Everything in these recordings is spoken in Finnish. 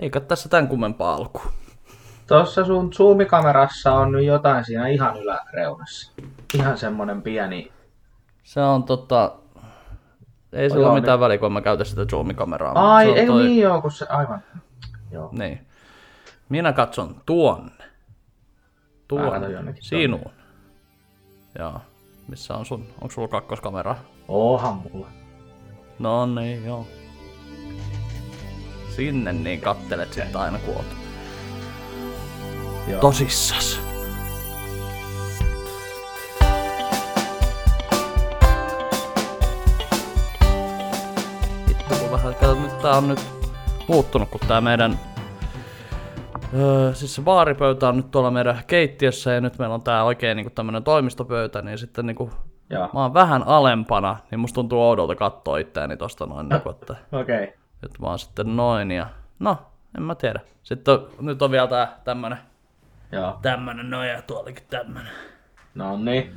Eikä tässä tämän kummempaa alku. Tuossa sun zoomikamerassa on nyt jotain siinä ihan yläreunassa. Ihan semmonen pieni... Se on tota... Ei sillä ole mitään väliä, kun mä käytän sitä zoomikameraa. Ai, ei toi- niin joo, kun se... Aivan. Joo. Niin. Minä katson tuonne. Tuonne. Sinuun. Joo. Missä on sun? Onko sulla kakkoskamera? Oohan mulla. No niin, joo. Sinne niin kattelet sitten aina kun oot Joo. tosissas. Vittu kun vähän, kato, nyt tää on nyt muuttunut, kun tää meidän Öö, siis se baaripöytä on nyt tuolla meidän keittiössä ja nyt meillä on tää oikein niinku tämmönen toimistopöytä, niin sitten niinku Joo. mä oon vähän alempana, niin musta tuntuu oudolta katsoa itseäni tosta noin, niinku, että Okei. Okay. Nyt oon sitten noin ja no, en mä tiedä. Sitten on, nyt on vielä tää tämmönen, Joo. tämmönen noin ja tuollakin tämmönen. No niin.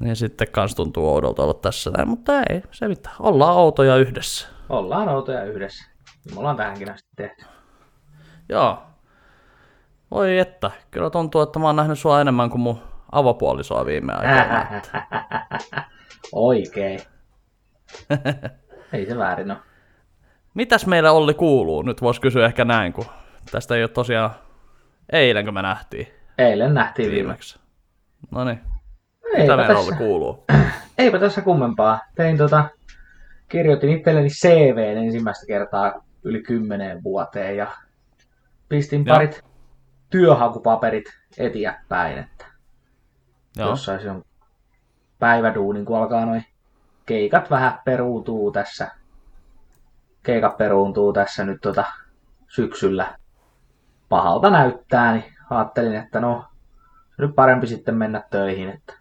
Niin sitten kans tuntuu oudolta olla tässä näin, mutta ei se mitään. Ollaan outoja yhdessä. Ollaan outoja yhdessä. Me ollaan tähänkin asti tehty. Joo. Voi että, kyllä tuntuu, että mä oon nähnyt sua enemmän kuin mun avopuolisoa viime aikoina. Oikein. ei se väärin ole. Mitäs meillä Olli kuuluu? Nyt vois kysyä ehkä näin, kun tästä ei ole tosiaan eilenkö me nähtiin Eilen nähtiin viime. viimeksi. No niin, mitä meillä tässä, Olli kuuluu? eipä tässä kummempaa. Tein tota, kirjoitin itselleni CVn ensimmäistä kertaa yli kymmeneen vuoteen ja pistin Joo. parit työhakupaperit eteenpäin, että Joo, jos saisi on päiväduunin, kun alkaa noin keikat vähän peruutuu tässä. Keikat peruuntuu tässä nyt tota syksyllä. Pahalta näyttää, niin ajattelin, että no, nyt parempi sitten mennä töihin, että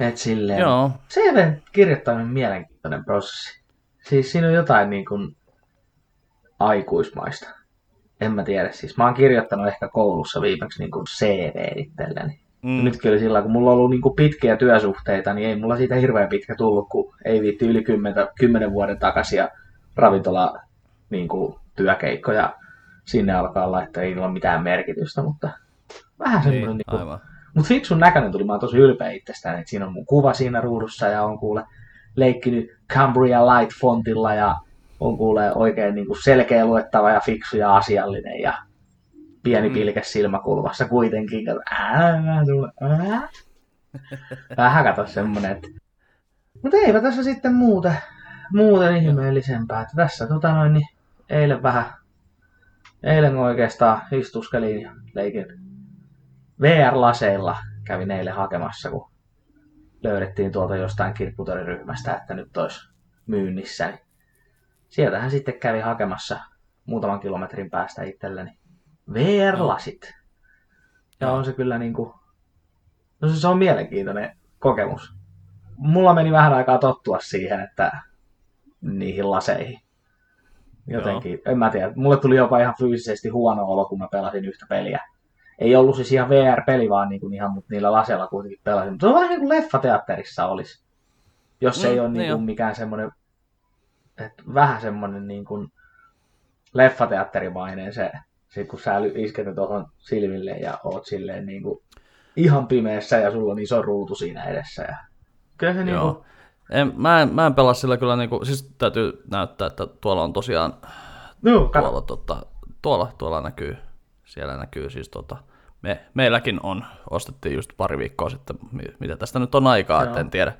et silleen. joo. CVn kirjoittaminen on mielenkiintoinen prosessi. Siis siinä on jotain niin kuin aikuismaista. En mä tiedä, siis mä oon kirjoittanut ehkä koulussa viimeksi niin kuin CV itselleni. Mm. Nyt kyllä sillä, kun mulla on ollut niin kuin pitkiä työsuhteita, niin ei mulla siitä hirveän pitkä tullut, kun ei viitti yli 10, 10 vuoden takaisia ravintola niin kuin, työkeikkoja sinne alkaa laittaa, ei niillä ole mitään merkitystä, mutta vähän semmoinen Niin, niin, niin aivan. mutta fiksun näköinen tuli, mä oon tosi ylpeä itsestään, että siinä on mun kuva siinä ruudussa ja on kuule leikkinyt Cambria Light fontilla ja on kuule oikein niin kuin selkeä luettava ja fiksu ja asiallinen ja pieni Mm. pilke silmäkulmassa kuitenkin. Kato, ää, vähän sulle, ää. Vähän kato semmonen, että... Mutta eipä tässä sitten muuta, muuten ihmeellisempää. Että tässä tota noin, niin eilen vähän, eilen oikeastaan istuskelin ja leikin VR-laseilla kävin eilen hakemassa, kun löydettiin tuolta jostain kirpputoriryhmästä, että nyt olisi myynnissä. Niin sieltähän sitten kävi hakemassa muutaman kilometrin päästä itselleni VR-lasit. Ja on se kyllä niin kuin, no se, se on mielenkiintoinen kokemus. Mulla meni vähän aikaa tottua siihen, että niihin laseihin. Jotenkin, Joo. en mä tiedä. Mulle tuli jopa ihan fyysisesti huono olo, kun mä pelasin yhtä peliä. Ei ollut siis ihan VR-peli, vaan niin kuin ihan, mutta niillä laseilla kuitenkin pelasin. Mutta se on vähän niin kuin leffateatterissa olisi. Jos se Mm, ei ole niin niin kuin on. mikään semmoinen, että vähän semmoinen niin kuin leffateatterimainen se, sit kun sä isket tuohon silmille ja oot silleen niin kuin ihan pimeässä ja sulla on iso ruutu siinä edessä. Ja... Kyllä se niin kuin. En, mä, en, mä en pelaa sillä kyllä, niinku, siis täytyy näyttää, että tuolla on tosiaan, no, tuolla, tota, tuolla, tuolla näkyy, siellä näkyy siis tota, me, meilläkin on, ostettiin just pari viikkoa sitten, mi- mitä tästä nyt on aikaa, Joo. että en tiedä,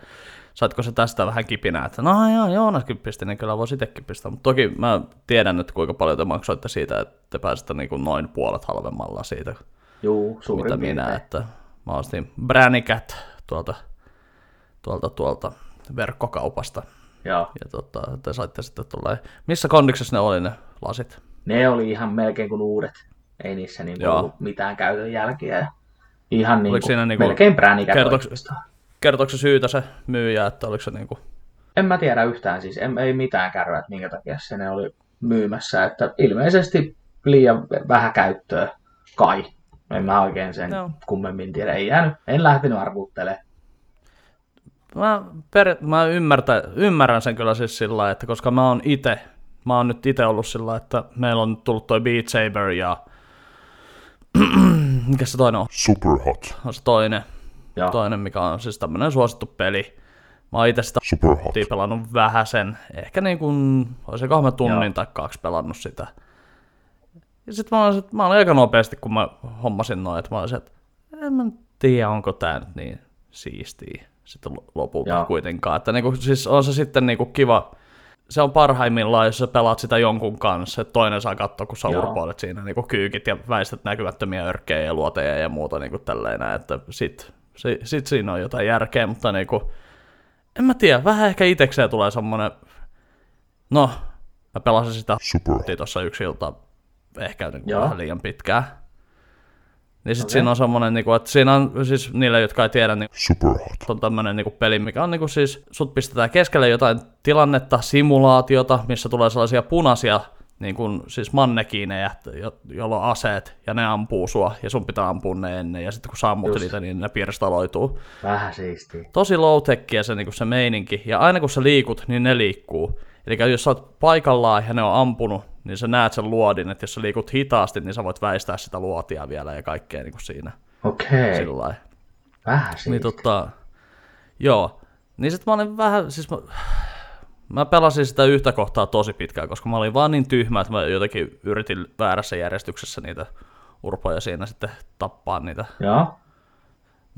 saitko se tästä vähän kipinää, että no joo, Joonaskin pisti, niin kyllä voisi itsekin pistää, mutta toki mä tiedän nyt kuinka paljon te maksoitte siitä, että te pääsitte niin kuin noin puolet halvemmalla siitä, Juu, suurin mitä piirtein. minä, että mä ostin Branicat tuolta, tuolta, tuolta verkkokaupasta. Joo. Ja tota, te saitte sitten tulee. Missä kondiksessa ne oli ne lasit? Ne oli ihan melkein kuin uudet. Ei niissä niin ollut mitään käytön jälkiä. Ja ihan niin Oliko siinä niinku- melkein bränikä kertoks- Kertoiko se syytä se myyjä, että oliko se niinku... En mä tiedä yhtään siis, en, ei mitään kärryä, että minkä takia se ne oli myymässä. Että ilmeisesti liian vähän käyttöä kai. En mä oikein sen Joo. kummemmin tiedä. Ei jäänyt, en lähtenyt arvuuttelemaan. Mä, per... mä ymmärtä... ymmärrän sen kyllä siis sillä lailla, että koska mä oon itse mä oon nyt itse ollut sillä, että meillä on tullut toi Beat Saber ja mikä se toinen on? Superhot. On se toinen, Joo. toinen mikä on siis tämmönen suosittu peli. Mä oon itse sitä Superhot. pelannut vähän sen, ehkä niin kuin, olisiko mä tunnin Joo. tai kaksi pelannut sitä. Ja sit mä olin, mä olin aika nopeasti, kun mä hommasin noin, että mä olin, että en mä tiedä, onko tää nyt niin siistiä sitten lo- lopulta Joo. kuitenkaan. Että niinku, siis on se sitten niinku kiva, se on parhaimmillaan, jos sä pelaat sitä jonkun kanssa, että toinen saa katsoa, kun sä Joo. urpoilet siinä niinku kyykit ja väistät näkymättömiä örkkejä ja luoteja ja muuta niinku tälleen että sit, sit, sit siinä on jotain järkeä, mutta niinku, en mä tiedä, vähän ehkä itekseen tulee semmonen, no, mä pelasin sitä Superhot. tuossa yksi ilta ehkä niin Joo. vähän liian pitkään. Niin sit Okei. siinä on semmonen, niinku, että siinä on siis niille, jotka ei tiedä, niin Superhot. on tämmönen niinku peli, mikä on niinku siis, sut pistetään keskelle jotain tilannetta, simulaatiota, missä tulee sellaisia punaisia niin kuin, siis mannekiinejä, jo- joilla on aseet, ja ne ampuu sua, ja sun pitää ampua ne ennen, ja sitten kun sä ammut Just. niitä, niin ne pirstaloituu. Vähän siistiä. Tosi low se, niin se meininki, ja aina kun sä liikut, niin ne liikkuu. Eli jos sä oot paikallaan ja ne on ampunut, niin sä näet sen luodin, että jos sä liikut hitaasti, niin sä voit väistää sitä luotia vielä ja kaikkea niin kuin siinä. Okei. Sillä lailla. Vähän siistiä. Niin tota, joo. Niin sit mä olin vähän, siis mä, mä pelasin sitä yhtä kohtaa tosi pitkään, koska mä olin vaan niin tyhmä, että mä jotenkin yritin väärässä järjestyksessä niitä urpoja siinä sitten tappaa niitä Joo.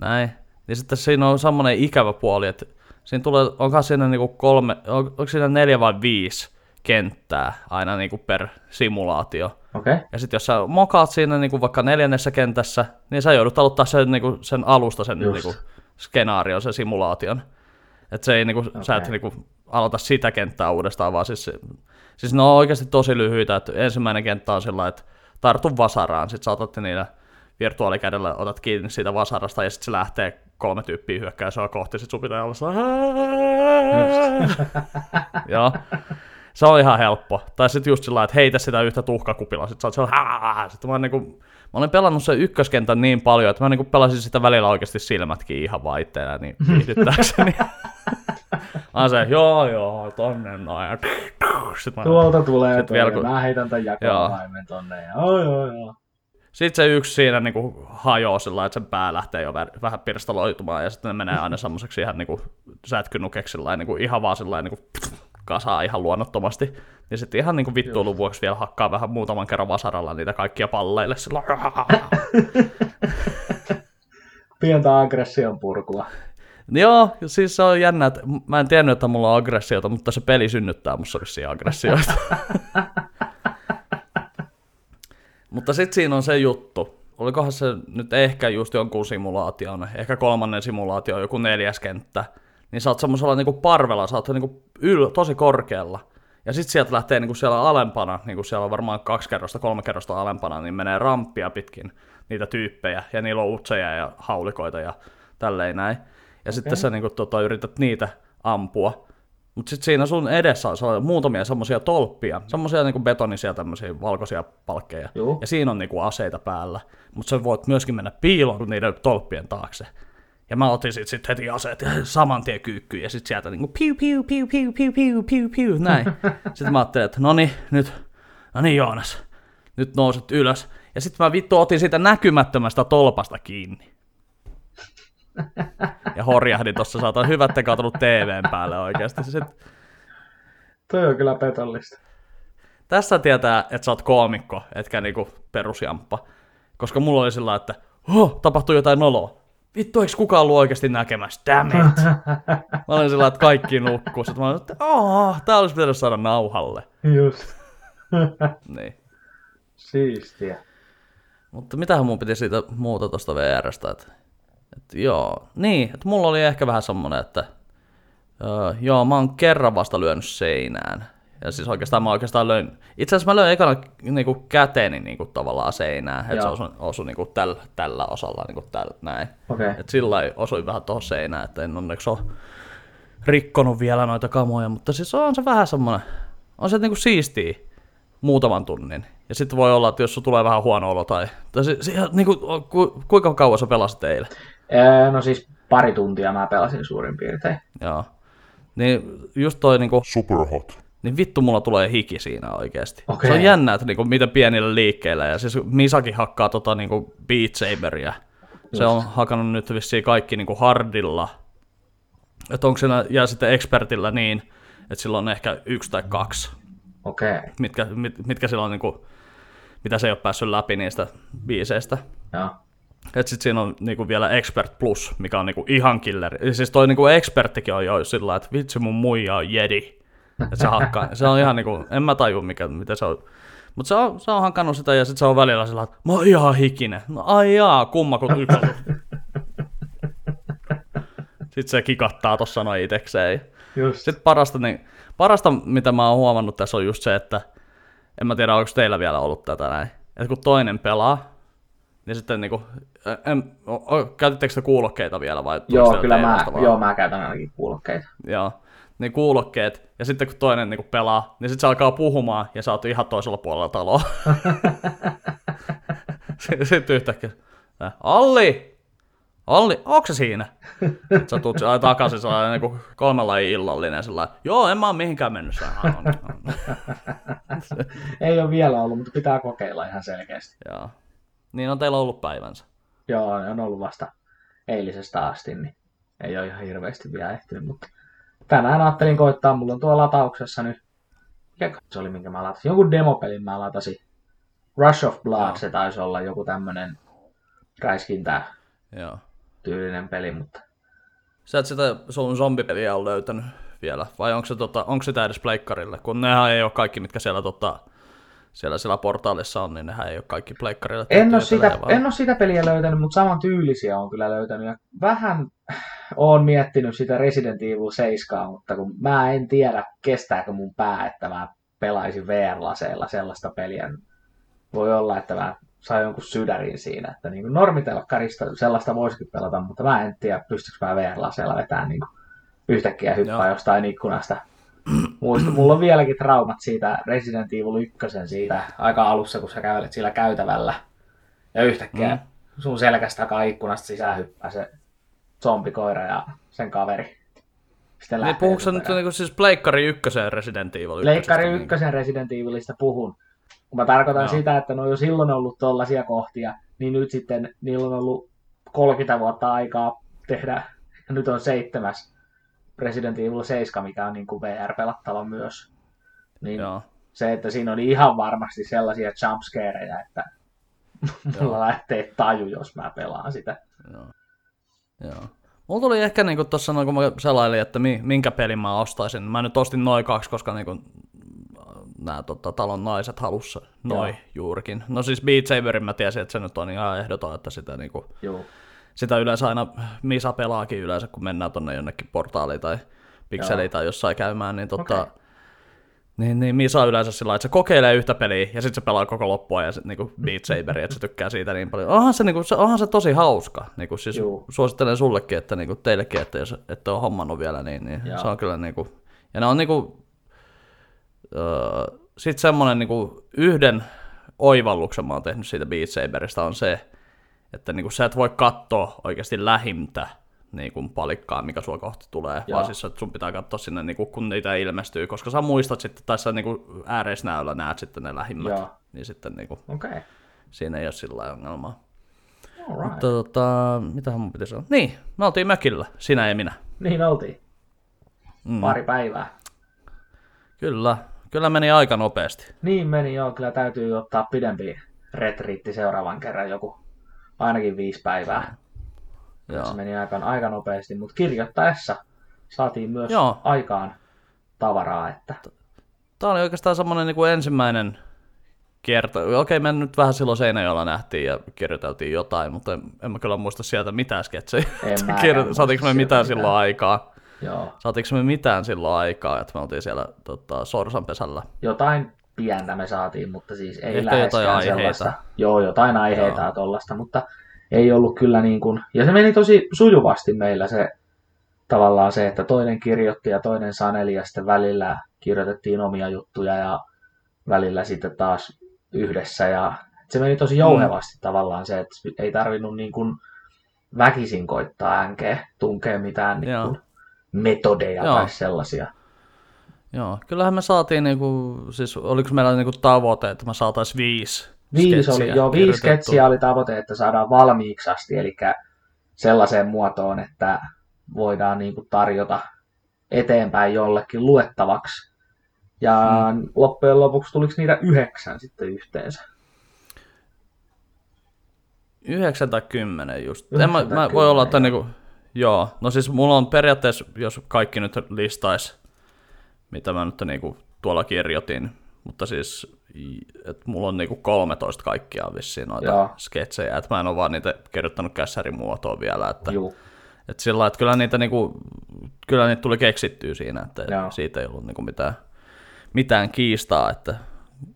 näin. Niin sitten siinä on semmoinen ikävä puoli, että siinä tulee, onko siinä niinku kolme, on, onko siinä neljä vai viisi kenttää aina niinku per simulaatio. Okei. Okay. Ja sitten jos sä mokaat siinä niinku vaikka neljännessä kentässä, niin sä joudut aloittaa sen, niinku, sen alusta sen Just. niinku, skenaarion, sen simulaation. Että se ei niinku, okay. sä et niinku, aloita sitä kenttää uudestaan, vaan siis, siis ne on oikeasti tosi lyhyitä. Että ensimmäinen kenttä on sillä että tartu vasaraan, sit sä otat niillä virtuaalikädellä, otat kiinni siitä vasarasta ja sitten se lähtee kolme tyyppiä hyökkää sua kohti, sit sun pitää olla Joo. Se on ihan helppo. Tai sitten just sillä että heitä sitä yhtä tuhkakupilla. Sitten sä oot sellainen, sitten mä, niinku, mä olen pelannut sen ykköskentän niin paljon, että mä niinku pelasin sitä välillä oikeasti silmätkin ihan vaan niin viihdyttääkseni. Mä oon se, joo joo, tonne noin. Sitten mä, Tuolta tulee Sit vielä kun- mä heitän tän jakoavaimen tonne. Ja, joo, joo, joo. Sitten se yksi siinä niinku hajoaa sillä että sen pää lähtee jo vä- vähän pirstaloitumaan ja sitten ne menee aina semmoiseksi ihan niinku sätkynukeksi sillä niinku ihan vaan sillä niinku kasaa ihan luonnottomasti. Ja sitten ihan niinku vittuilun vuoksi vielä hakkaa vähän muutaman kerran vasaralla niitä kaikkia palleille sillä. Pientä aggression purkua. Joo, siis se on jännä, että mä en tiennyt, että mulla on aggressiota, mutta se peli synnyttää musta vissiin aggressioita. mutta sitten siinä on se juttu. Olikohan se nyt ehkä just jonkun simulaation, ehkä kolmannen simulaatio, joku neljäs kenttä. Niin sä oot semmoisella niinku parvella, sä oot niinku yl, tosi korkealla. Ja sitten sieltä lähtee niinku siellä alempana, niinku siellä on varmaan kaksi kerrosta, kolme kerrosta alempana, niin menee ramppia pitkin niitä tyyppejä. Ja niillä on utseja ja haulikoita ja tälleen näin. Ja okay. sitten sä niinku, tota, yrität niitä ampua. Mutta sitten siinä sun edessä on muutamia semmoisia tolppia, semmoisia niinku betonisia tämmöisiä valkoisia palkkeja. Juu. Ja siinä on niinku aseita päällä. Mutta sä voit myöskin mennä piiloon niiden tolppien taakse. Ja mä otin sit, sit heti aseet ja saman tien kyykkyyn ja sit sieltä niinku piu piu piu piu piu piu piu piu näin. Sitten mä ajattelin, että no niin, nyt, no niin Joonas, nyt nouset ylös. Ja sitten mä vittu otin siitä näkymättömästä tolpasta kiinni. Ja horjahdin tossa, saatan hyvät te katsonut TVn päälle oikeasti. Sit, Toi on kyllä petollista. tässä tietää, että sä oot koomikko, etkä niinku perusjamppa. Koska mulla oli sillä, että oh, tapahtui jotain noloa. Vittu, eikö kukaan ollut oikeasti näkemässä? Damn it! Mä olin sillä, että kaikki nukkuu. Sitten mä olin, että oh, tää olisi pitänyt saada nauhalle. Just. Niin. Siistiä. Mutta mitähän mun piti siitä muuta tuosta VRstä, että, että joo, niin, että mulla oli ehkä vähän semmonen, että öö, joo, mä oon kerran vasta lyönyt seinään. Ja siis oikeastaan mä oikeastaan löin, itse asiassa mä löin ekana niinku käteeni niinku tavallaan seinään, että se osui, osui niinku tällä, tällä osalla niinku tällä näin. Okei. Et sillä lailla osui vähän tuohon seinään, että en onneksi ole rikkonut vielä noita kamoja, mutta siis on se vähän semmonen, on se niinku siistiä muutaman tunnin. Ja sitten voi olla, että jos sulla tulee vähän huono olo tai, tai se, se, ihan niinku, ku, kuinka kauan sä pelasit eilen? Öö, no siis pari tuntia mä pelasin suurin piirtein. Joo. Niin just toi niinku, Superhot. niin vittu mulla tulee hiki siinä oikeasti. Okei. Se on jännä, että niinku, miten pienillä liikkeillä, ja siis Misaki hakkaa tota niinku Beat Saberia. Se on hakannut nyt vissiin kaikki niinku hardilla. Että onko siinä, ja sitten expertillä niin, että sillä on ehkä yksi tai kaksi, Okei, mitkä, mit, mitkä sillä on niinku, mitä se ei ole päässyt läpi niistä biiseistä. joo. Et sit siinä on niinku vielä Expert Plus, mikä on niinku ihan killeri. Siis toi niinku Experttikin on jo sillä että vitsi mun muija on jedi. Et se hakkaa. se on ihan niinku, en mä taju mikä, mitä se on. Mutta se on, se on hankannut sitä ja sit se on välillä sillä että mä oon ihan hikinen. No ai jaa, kumma kun on. Sitten se kikattaa tossa noin itekseen. Just. Sitten parasta, niin, parasta, mitä mä oon huomannut tässä on just se, että en mä tiedä, onko teillä vielä ollut tätä näin. Että kun toinen pelaa, niin sitten niinku, en, käytettekö te kuulokkeita vielä vai? Joo, kyllä mä, vaan? joo, mä käytän ainakin kuulokkeita. Joo. Niin kuulokkeet, ja sitten kun toinen niinku pelaa, niin sitten se alkaa puhumaan, ja sä oot ihan toisella puolella taloa. sitten yhtäkkiä, äh, Alli! Alli, onko se siinä? Sitten sä tuut sillä takaisin sellainen niin kolmen lajin illallinen, sillä joo, en mä oo mihinkään mennyt. Sä, "Ah, on, on." Ei ole vielä ollut, mutta pitää kokeilla ihan selkeästi. Joo. Niin on teillä ollut päivänsä. Joo, on ollut vasta eilisestä asti, niin ei ole ihan hirveästi vielä ehtinyt, mutta tänään ajattelin koittaa, mulla on tuolla latauksessa nyt, mikä se oli, minkä mä latasin, jonkun demopelin mä latasin, Rush of Blood, Joo. se taisi olla joku tämmönen räiskintä Joo. tyylinen peli, mutta Sä et sitä sun zombipeliä ole löytänyt vielä, vai onko, se, tota, onko sitä edes pleikkarille? Kun nehän ei ole kaikki, mitkä siellä, tota, siellä, siellä portaalissa on, niin nehän ei ole kaikki pleikkarille. En ole, sitä, pelejä, vaan- en ole sitä peliä löytänyt, mutta saman tyylisiä on kyllä löytänyt. Ja vähän olen miettinyt sitä Resident Evil 7, mutta kun mä en tiedä, kestääkö mun pää, että mä pelaisin VR-laseilla sellaista peliä. Voi olla, että mä saan jonkun sydärin siinä, että niin normitelkkarista sellaista voisikin pelata, mutta mä en tiedä, pystyykö mä VR-laseilla vetämään niin yhtäkkiä hyppää Joo. jostain ikkunasta. Muista, mulla on vieläkin traumat siitä Resident Evil 1 siitä aika alussa, kun sä kävelet sillä käytävällä. Ja yhtäkkiä Mm. sun selkästä takaa ikkunasta sisään hyppää se zombikoira ja sen kaveri. Sitten Niin puhuuko sä sun nyt niinku siis Pleikkari ykköseen Resident Evil Leikkari ykkösestä, ykkösen Resident Evilistä puhun. Kun mä tarkoitan Joo. sitä, että ne on jo silloin ollut tollaisia kohtia, niin nyt sitten niillä on ollut 30 vuotta aikaa tehdä, ja nyt on seitsemäs Resident Evil 7, mikä on niin kuin VR-pelattava myös. Niin Joo. se, että siinä on ihan varmasti sellaisia jumpscareja, että mulla Joo. lähtee taju, jos mä pelaan sitä. Joo. Joo. Mulla tuli ehkä niinku tossa noin, kun mä selailin, että mi, minkä pelin mä ostaisin. Mä nyt ostin noin kaksi, koska niinku nämä tota, talon naiset halussa noin Joo. juurikin. No siis Beat Saberin mä tiesin, että se nyt on ihan ehdoton, että sitä, niinku, Joo. Sitä yleensä aina Misa pelaakin yleensä, kun mennään tonne jonnekin portaaliin tai pikseliin tai jossain käymään, niin tota, Okei. niin, niin Misa on yleensä sillä että se kokeilee yhtä peliä ja sitten se pelaa koko loppua ja sitten niinku Beat Saberia, että se tykkää siitä niin paljon. Onhan se, niinku, se, onhan se tosi hauska. Niinku, siis Juu. suosittelen sullekin, että niinku, teillekin, että jos ette ole hommannut vielä, niin, niin se on kyllä niinku, ja ne on niinku, öö, sitten semmonen niinku, yhden oivalluksen mä oon tehnyt siitä Beat Saberista on se, että niinku, sä et voi katsoa oikeasti lähimtä niin kuin palikkaa, mikä sua kohti tulee, Joo. vaan siis että sun pitää katsoa sinne, niin kuin, kun niitä ilmestyy, koska sä muistat sitten, tai sä niin kuin ääreisnäöllä näet sitten ne lähimmät, Joo. niin sitten niin kuin. Okay. siinä ei ole sillä ongelmaa. Alright. Mutta tota, mitähän mun pitäisi sanoa? Niin, me oltiin mökillä, sinä ja minä. Niin oltiin. Mm. Pari päivää. Kyllä, kyllä meni aika nopeasti. Niin meni joo, kyllä täytyy ottaa pidempi retriitti seuraavan kerran joku ainakin viisi päivää. Joo. Se meni aika, aika nopeasti, mutta kirjoittaessa saatiin myös Joo. aikaan tavaraa, että Tämä oli oikeastaan semmoinen niin kuin ensimmäinen kierto. Okei, me nyt vähän silloin Seinäjoella nähtiin ja kirjoiteltiin jotain, mutta en, en mä kyllä muista sieltä mitään sketsejä. Kirjo- Saatiinko me mitään mitään. silloin aikaa? joo, Saatiinko me mitään silloin aikaa, että me oltiin siellä tota, Sorsanpesällä? jotain pientä me saatiin, mutta siis ei Ehkä läheskään jotain aiheita. sellaista. Joo, jotain aiheita Joo. ja tollasta, mutta ei ollut kyllä niin kuin, ja se meni tosi sujuvasti meillä se tavallaan se, että toinen kirjoitti ja toinen saneli ja sitten välillä kirjoitettiin omia juttuja ja välillä sitten taas yhdessä ja se meni tosi jouhevasti mm. tavallaan se, että ei tarvinnut niin kuin väkisin koittaa änkeä, tunkea mitään niin kuin metodeja Joo. tai sellaisia. Joo, kyllähän me saatiin niinku, siis oliko meillä niinku tavoite, että me saataisiin viisi Viisi, oli, joo, viisi sketsiä oli tavoite, että saadaan valmiiksi asti, eli sellaiseen muotoon, että voidaan niin kuin tarjota eteenpäin jollekin luettavaksi. Ja mm. loppujen lopuksi tuliko niitä yhdeksän sitten yhteensä? Yhdeksän tai kymmenen just. Yhdeksän En mä, mä voi olla, että niinku, joo. No siis mulla on periaatteessa, jos kaikki nyt listais, mitä mä nyt niinku tuolla kirjoitin, mutta siis, että mulla on niinku 13 kaikkiaan vissiin noita Joo. sketsejä, että mä en ole vaan niitä kirjoittanut kässärin muotoon vielä, että, Juu. että sillä että kyllä niitä, niinku, kyllä niitä tuli keksittyä siinä, että Joo. siitä ei ollut niinku mitään, mitään kiistaa, että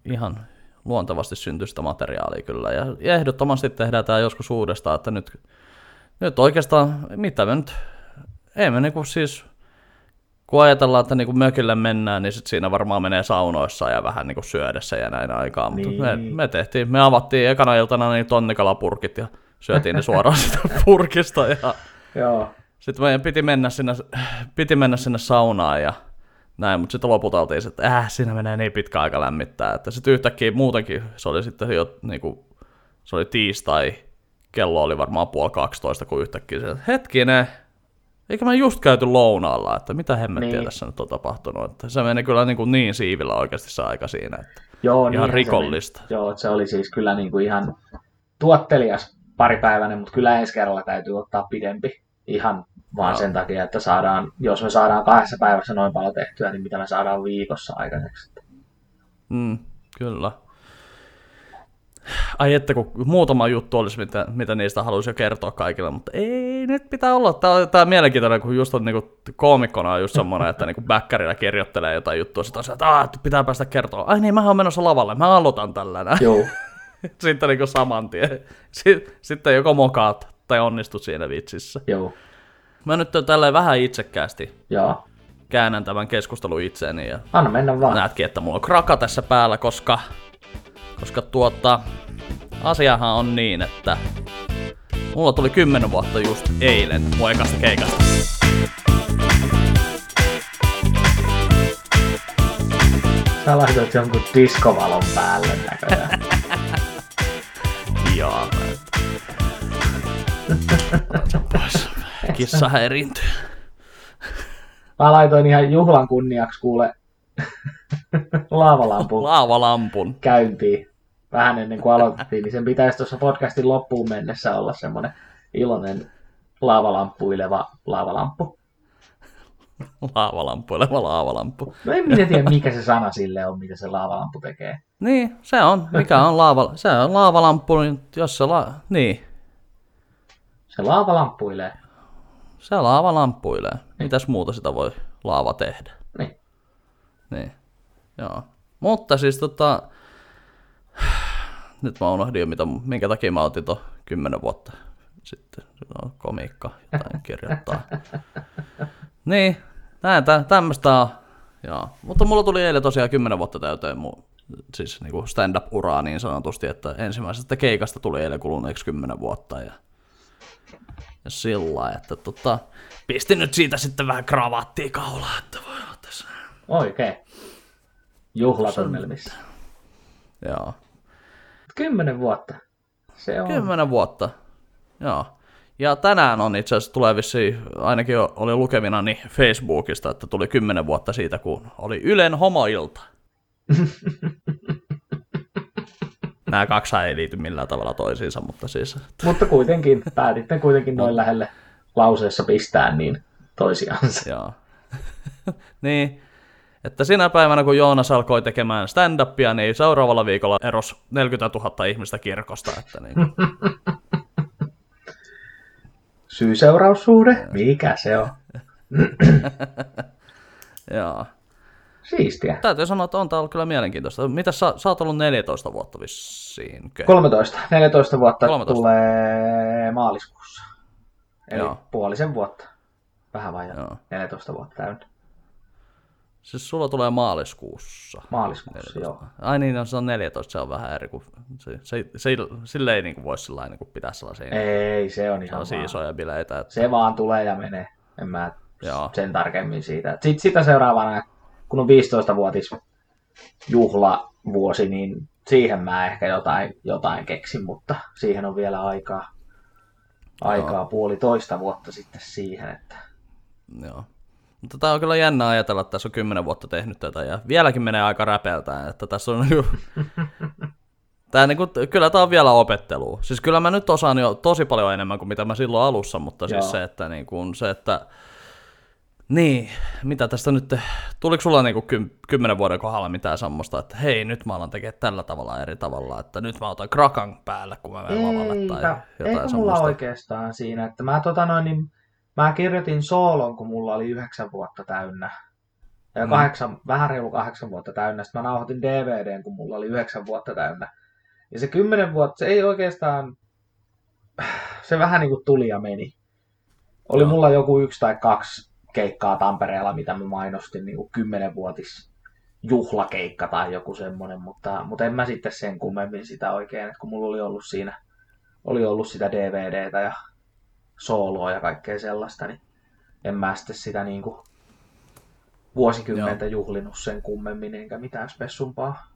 ihan luontevasti syntyi sitä materiaalia kyllä. Ja, ja ehdottomasti tehdään tämä joskus uudestaan, että nyt, nyt oikeastaan, mitä me nyt, ei me niinku siis, kun ajatellaan, että niinku mökille mennään, niin sit siinä varmaan menee saunoissa ja vähän niinku syödessä ja näin aikaa. Mutta Niin. me, me, tehtiin, me avattiin ekana iltana niin tonnikalapurkit ja syötiin ne suoraan sitä purkista ja Joo. sitten meidän piti mennä sinne, piti mennä sinne saunaan ja näin, mutta sitten lopulta oltiin, että äh, siinä menee niin pitkä aika lämmittää, että sitten yhtäkkiä muutenkin se oli sitten jo niinku, se oli tiistai, kello oli varmaan puoli 12, kun yhtäkkiä se, hetkinen, eikä mä just käyty lounaalla, että mitä hemmettiä Niin. tässä nyt on tapahtunut, että se meni kyllä niin, kuin niin siivillä oikeasti se aika siinä, että Joo, Ihan se rikollista. meni. Joo, se oli siis kyllä niin kuin ihan tuottelias paripäiväinen, mutta kyllä ensi kerralla täytyy ottaa pidempi. Ihan vaan Joo. sen takia, että saadaan, jos me saadaan kahdessa päivässä noin paljon tehtyä, niin mitä me saadaan viikossa aikaiseksi. Mm, kyllä. Ai että kun muutama juttu olisi, mitä, mitä niistä haluaisi jo kertoa kaikille, mutta ei, nyt pitää olla. Tämä on, tää on mielenkiintoinen, kun just on niinku, koomikkona on just semmoinen, että niinku backerilla kirjoittelee jotain juttua, sitten on se, että "Aa, pitää päästä kertoa. Ai niin, mä oon menossa lavalle, mä aloitan tällä näin. Joo, Sitten niinku saman tien. Sitten, joko mokaat tai onnistut siinä vitsissä. joo, Mä nyt tälleen vähän itsekkäästi joo. käännän tämän keskustelun itseeni ja Anna mennä vaan. näetkin, että mulla on kraka tässä päällä, koska, koska tuota, asiahan on niin, että mulla tuli 10 vuotta just eilen mun ekasta keikasta. Sä laitoit jonkun diskovalon päälle näköjään. Joo. Kissa häiriintyy. Mä laitoin ihan juhlan kunniaksi kuule laavalampun Laavalampun. käyntiin vähän ennen kuin aloitettiin, niin sen pitäisi tuossa podcastin loppuun mennessä olla semmoinen iloinen laavalamppuileva laavalamppu. Laavalampuileva laavalampu. No en minä tiedä, mikä se sana sille on, mitä se laavalamppu tekee. Niin, se on. Mikä on laava, se on laavalampu, niin jos se la, niin, Se laavalamppuilee. se laava lamppuilee. Mitäs muuta sitä voi laava tehdä? Niin. Niin, joo. Mutta siis tota, nyt mä unohdin jo, mitä, minkä takia mä otin to 10 vuotta sitten. Se on komiikka, jotain kirjoittaa. niin, näin, tä, tämmöistä on. Joo. Mutta mulla tuli eilen tosiaan 10 vuotta täyteen mun siis niinku stand-up-uraa niin sanotusti, että ensimmäisestä keikasta tuli eilen kuluneeksi 10 vuotta ja, ja sillä että tota, pistin nyt siitä sitten vähän kravattia kaulaa, että voi olla tässä. Oikein. Juhlatunnelmissa. Joo. Kymmenen vuotta. Se on. Kymmenen vuotta. Joo. Ja tänään on itse asiassa tulee vissiin, ainakin oli lukemina niin Facebookista, että tuli kymmenen vuotta siitä, kun oli Ylen homoilta. Nämä kaksi ei liity millään tavalla toisiinsa, mutta siis... Mutta kuitenkin, päätitte kuitenkin noin lähelle lauseessa pistää niin toisiansa. Joo. niin, että sinä päivänä, kun Joonas alkoi tekemään stand-upia, niin seuraavalla viikolla eros 40 000 ihmistä kirkosta. Että niin, Syy-seuraussuhde? Mikä se on? joo. Siistiä. Täytyy sanoa, että on tämä ollut kyllä mielenkiintoista. Mitä sä, sä oot ollut 14 vuotta vissiin? kö? 13. 14 vuotta 13. tulee maaliskuussa. Eli Joo. puolisen vuotta. Vähän vajaa. Joo. 14 vuotta täynnä. Siis sulla tulee maaliskuussa. Maaliskuussa, joo. Ai niin, no, se on 14, se on vähän eri kuin, se, se, se, sille ei niin kuin voisi sillä niin kuin pitää sellaisia, Ei, se on ihan vaan. isoja bileitä. Että, Se vaan tulee ja menee. En mä Joo. sen tarkemmin siitä. Sitten sitä seuraavana kun on 15-vuotis juhlavuosi, niin siihen mä ehkä jotain, jotain keksin, mutta siihen on vielä aikaa, aikaa Joo. puolitoista vuotta sitten siihen, että Joo. Mutta tämä on kyllä jännä ajatella, että tässä on kymmenen vuotta tehnyt tätä ja vieläkin menee aika räpeltään, että tässä on niinku... Tää niinku, kyllä tämä on vielä opettelua. Siis kyllä mä nyt osaan jo tosi paljon enemmän kuin mitä mä silloin alussa, mutta siis Joo. se, että niinku, se, että niin, mitä tästä nyt, tuliko sulla niinku kym, kymmenen vuoden kohdalla mitään semmoista, että hei, nyt mä alan tekemään tällä tavalla eri tavalla, että nyt mä otan krakan päälle, kun mä menen lavalle tai Eipä, jotain mulla semmoista. oikeastaan siinä, että mä, tota noin, niin, mä kirjoitin soolon, kun mulla oli yhdeksän vuotta täynnä. Ja Mm. kahdeksan, vähän reilu kahdeksan vuotta täynnä. Sitten mä nauhoitin DVDn, kun mulla oli yhdeksän vuotta täynnä. Ja se kymmenen vuotta, se ei oikeastaan, se vähän niin kuin tuli ja meni. Oli Joo. mulla joku yksi tai kaksi keikkaa Tampereella, mitä mä mainostin niin kuin kymmenenvuotis juhlakeikka tai joku semmoinen, mutta, mutta en mä sitten sen kummemmin sitä oikein, että kun mulla oli ollut siinä, oli ollut sitä DVDtä ja sooloa ja kaikkea sellaista, niin en mä sitten sitä niin kuin vuosikymmentä juhlinut sen kummemmin, enkä mitään spessumpaa.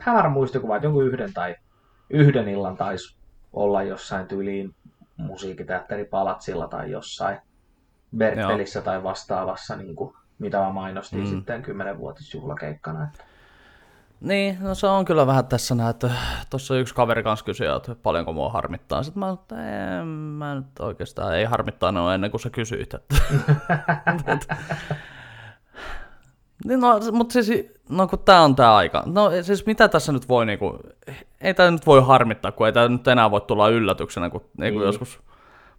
Hämärä muistikuva, että jonkun yhden tai yhden illan taisi olla jossain tyyliin musiikiteatteripalatsilla tai jossain Bertelissä tai vastaavassa, niin kuin, mitä mä mainostin mm. sitten kymmenenvuotisjuhlakeikkana. Että Niin, no se on kyllä vähän tässä näin, että tuossa yksi kaveri kanssa kysyi, että paljonko mua harmittaa. Sitten mä sanoin, että en, mä nyt oikeastaan ei harmittaa ne ennen kuin sä kysyit. Että. niin no, mutta siis, no kun tää on tää aika. No siis mitä tässä nyt voi niinku, ei tää nyt voi harmittaa, kun ei tää nyt enää voi tulla yllätyksenä, kun niinku Niin. joskus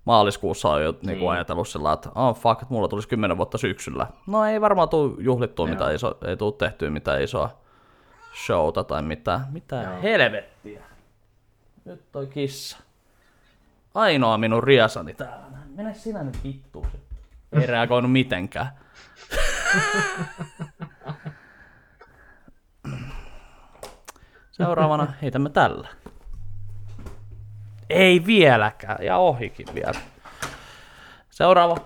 maaliskuussa on jo niinku Niin. ajatellut sillä, että oh fuck, että mulla tulisi kymmenen vuotta syksyllä. No ei varmaan tuu juhlittua Joo. mitään iso, ei tuu tehtyä mitään isoa showta tai mitään. Mitä Joo. helvettiä. Nyt toi kissa. Ainoa minun riasani täällä. Mene sinä nyt vittuun. Ei reagoinut mitenkään. Seuraavana heitämme tällä. Ei vieläkään. Ja ohikin vielä. Seuraava.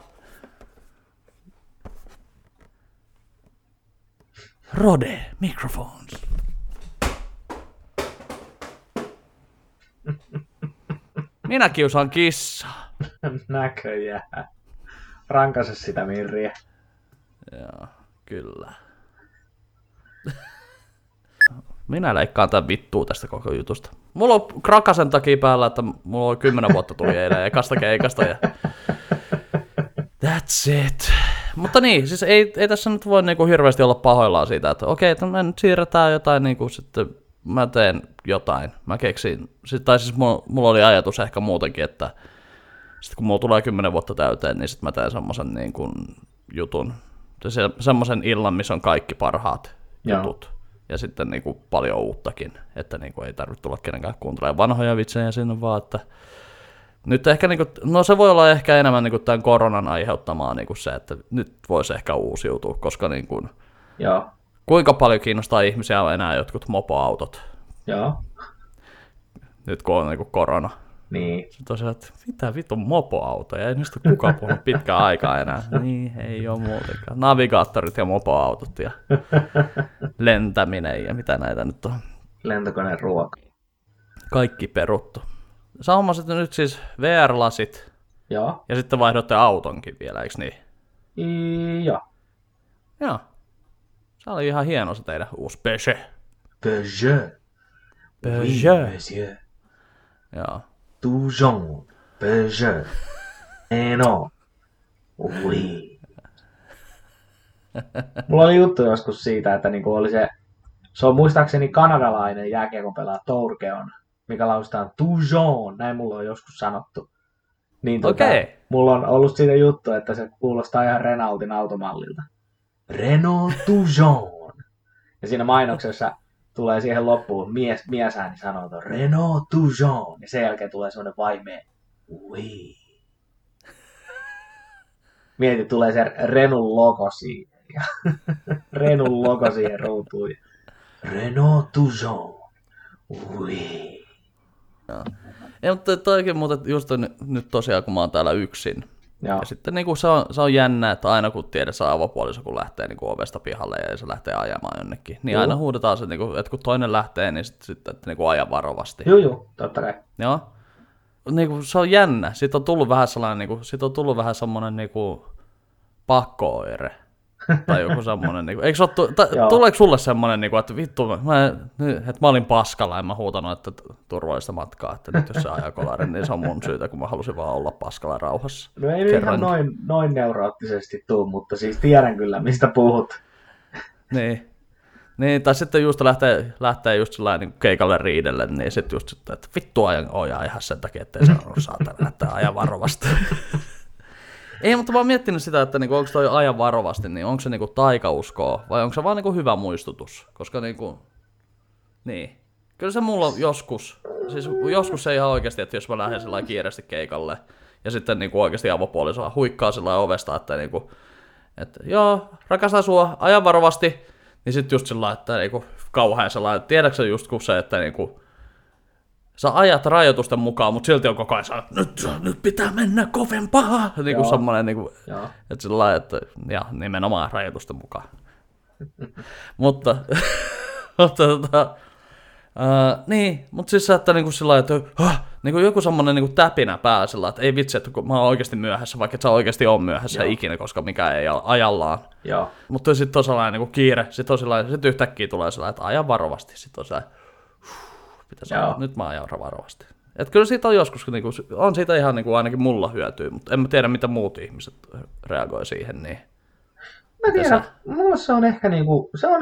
Rode Microphones. Minä kiusaan kissaa. näköjään. Rankase sitä Mirriä. Joo, kyllä. Minä leikkaan tämän vittua tästä koko jutusta. Mulla on krakasen takia päällä, että mulla on kymmenen vuotta tuli eilen ekasta keikasta ja... That's it. Mutta niin, siis ei, ei tässä nyt voi niinku hirveästi olla pahoillaan siitä, että okei, että me nyt siirretään jotain niinku sitten, mä teen jotain. Mä keksin, sit, tai siis mulla, mulla oli ajatus ehkä muutenkin, että sitten kun mulla tulee kymmenen vuotta täyteen, niin sitten mä teen semmoisen niin kuin jutun, se, semmoisen illan, missä on kaikki parhaat Joo. jutut. Ja sitten niin kuin paljon uuttakin, että niin kuin ei tarvitse tulla kenenkään kuuntelemaan vanhoja vitsejä sinne vaan, että nyt ehkä, niin kuin, no se voi olla ehkä enemmän niin kuin tämän koronan aiheuttamaa niin kuin se, että nyt voisi ehkä uusiutua, koska niin kuin, Joo, kuinka paljon kiinnostaa ihmisiä enää jotkut mopoautot, joo. nyt kun on niin kuin korona. Niin, Sitten tosiaan, että mitä vitun mopoautoja, ei niistä kukaan puhunut pitkään aikaa enää. Niin, ei ole muutenkaan. Navigaattorit ja mopoautot ja lentäminen ja mitä näitä nyt on. lentokoneen ruoka. Kaikki peruttu. Sä hommasit nyt siis VR-lasit Joo, ja sitten vaihdotte autonkin vielä, eikö niin? I, joo. Joo. Se oli ihan hieno se teidän uusi Peugeot. Peugeot. Peugeot. monsieur. Joo. Toujours. Peugeot. Eh no. Oui. Mulla oli juttu joskus siitä, että niinku oli se, se on muistaakseni kanadalainen jääkiekon pelaaja Tourkeon, mikä lausutaan Toujours, näin mulla on joskus sanottu. Niin tota, Okei. mulla on ollut siitä juttu, että se kuulostaa ihan Renaultin automallilta. Renault Toujours. Ja siinä mainoksessa tulee siihen loppuun mies, miesääni sanoo, että Renault Toujours. Ja sen jälkeen tulee semmoinen vaimeen, oui. Mieti, tulee se Renun logo siihen. Ja Renun logo siihen ruutuun. ja Renault Toujours. Oui. Ei, mutta toikin muuten just on nyt tosiaan, kun mä oon täällä yksin, Joo. Ja sitten niin kuin se, on, se on jännä, että aina kun tiedetään avopuoliso, kun lähtee niin kuin ovesta pihalle ja se lähtee ajamaan jonnekin, niin Joo. aina huudetaan se, niin kuin, että kun toinen lähtee, niin sitten, sitten että niin kuin aja varovasti. Joo, joo, totta kai. Joo. Niin kuin, se on jännä. Siitä on tullut vähän sellainen, niin kuin, siitä on tullut vähän semmoinen niin kuin, pakko-oire. Tai joku semmoinen, niin kuin, eikö ole, ta- tuleeko sulle semmoinen, niin kuin, että vittu, mä, että mä olin paskalla ja mä huutanut, että turvallista matkaa, että nyt jos se ajaa kolarin, niin se on mun syytä, kun mä halusin vaan olla paskalla rauhassa. No ei Kerran. ihan noin, noin neuroottisesti tuu, mutta siis tiedän kyllä, mistä puhut. Niin. Niin, tai sitten just lähtee, lähtee just sellainen niin keikalle riidelle, niin sitten just, sitten, että vittu ajan ojaa ihan sen takia, ettei se ole saatana, että ajan varovasti. Ei, mutta oon miettinyt sitä, että niinku, onko toi ajan varovasti, niin onko se niinku taikauskoa vai onko se vaan niinku hyvä muistutus? Koska niinku, niin. Kyllä se mulla joskus, siis joskus se ihan oikeasti, että jos mä lähden sillä kiireesti keikalle ja sitten niinku oikeasti avopuolisoa huikkaa sillä ovesta, että niinku, että joo, rakastan sua, ajan varovasti, niin sitten just sillä että niinku kauhean sellainen, tiedätkö just kun se, että niinku, sä ajat rajoitusten mukaan, mutta silti on koko ajan nyt, nyt pitää mennä kovempaa, niin kuin semmoinen, niin kuin, että sillä että ja nimenomaan rajoitusten mukaan. mutta, mutta tota, ää, niin, mutta siis että niinku sillä että huh, niinku joku semmoinen niinku täpinä päällä sillä että ei vitsi, että kun mä oon oikeasti myöhässä, vaikka et sä oikeasti on myöhässä Joo. ikinä, koska mikä ei ole ajallaan. Joo. Mutta sitten on sellainen niinku kiire, sitten on sellainen, sit yhtäkkiä tulee sellainen, että aja varovasti, sitten on sellainen, pitäisi Joo. olla, nyt mä ajan varovasti. Et kyllä siitä on joskus, niinku, on siitä ihan niinku, ainakin mulla hyötyä, mutta en mä tiedä, mitä muut ihmiset reagoi siihen, niin Mä tiedän, mulla se on ehkä niinku, se on,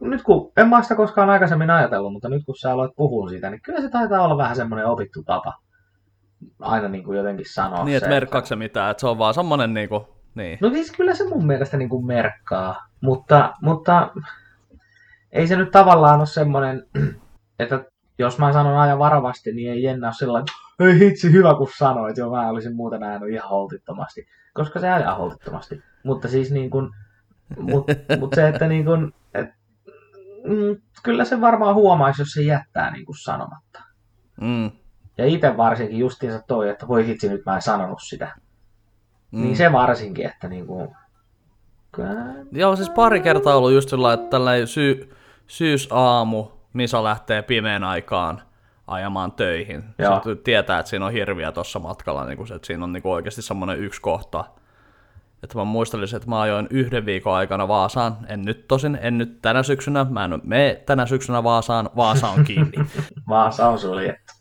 nyt kun, en mä sitä koskaan aikaisemmin ajatellut, mutta nyt kun sä aloit puhua siitä, niin kyllä se taitaa olla vähän semmoinen opittu tapa. Aina niinku jotenkin sanoa Niin, että se, merkkaako se mitään, että se on vaan semmonen niinku, niin. No siis kyllä se mun mielestä niinku merkkaa, mutta, mutta ei se nyt tavallaan ole semmoinen, että jos mä sanon ajan varovasti, niin ei Jenna ole sellainen, ei hitsi hyvä kun sanoit, joo mä olisin muuten ajanut ihan holtittomasti, koska se ajaa holtittomasti. Mutta siis niin kuin, mut, mut se, että niin kuin, et, mm, kyllä se varmaan huomaisi, jos se jättää niin kuin sanomatta. Mm, Ja itse varsinkin justiinsa toi, että voi hitsi nyt mä en sanonut sitä. mm. Niin se varsinkin, että niin kuin, kyllä, Joo, siis pari kertaa ollut just sellainen, että tällainen sy- syysaamu, Misa lähtee pimeän aikaan ajamaan töihin. Joo. Tietää, että siinä on hirviä tuossa matkalla, niin kuin se, että siinä on niin kuin oikeasti semmoinen yksi kohta. Että mä muistelisin, että mä ajoin yhden viikon aikana Vaasaan. En nyt tosin, en nyt tänä syksynä. Mä en mene tänä syksynä Vaasaan. Vaasa on kiinni. Vaasa on suljettu.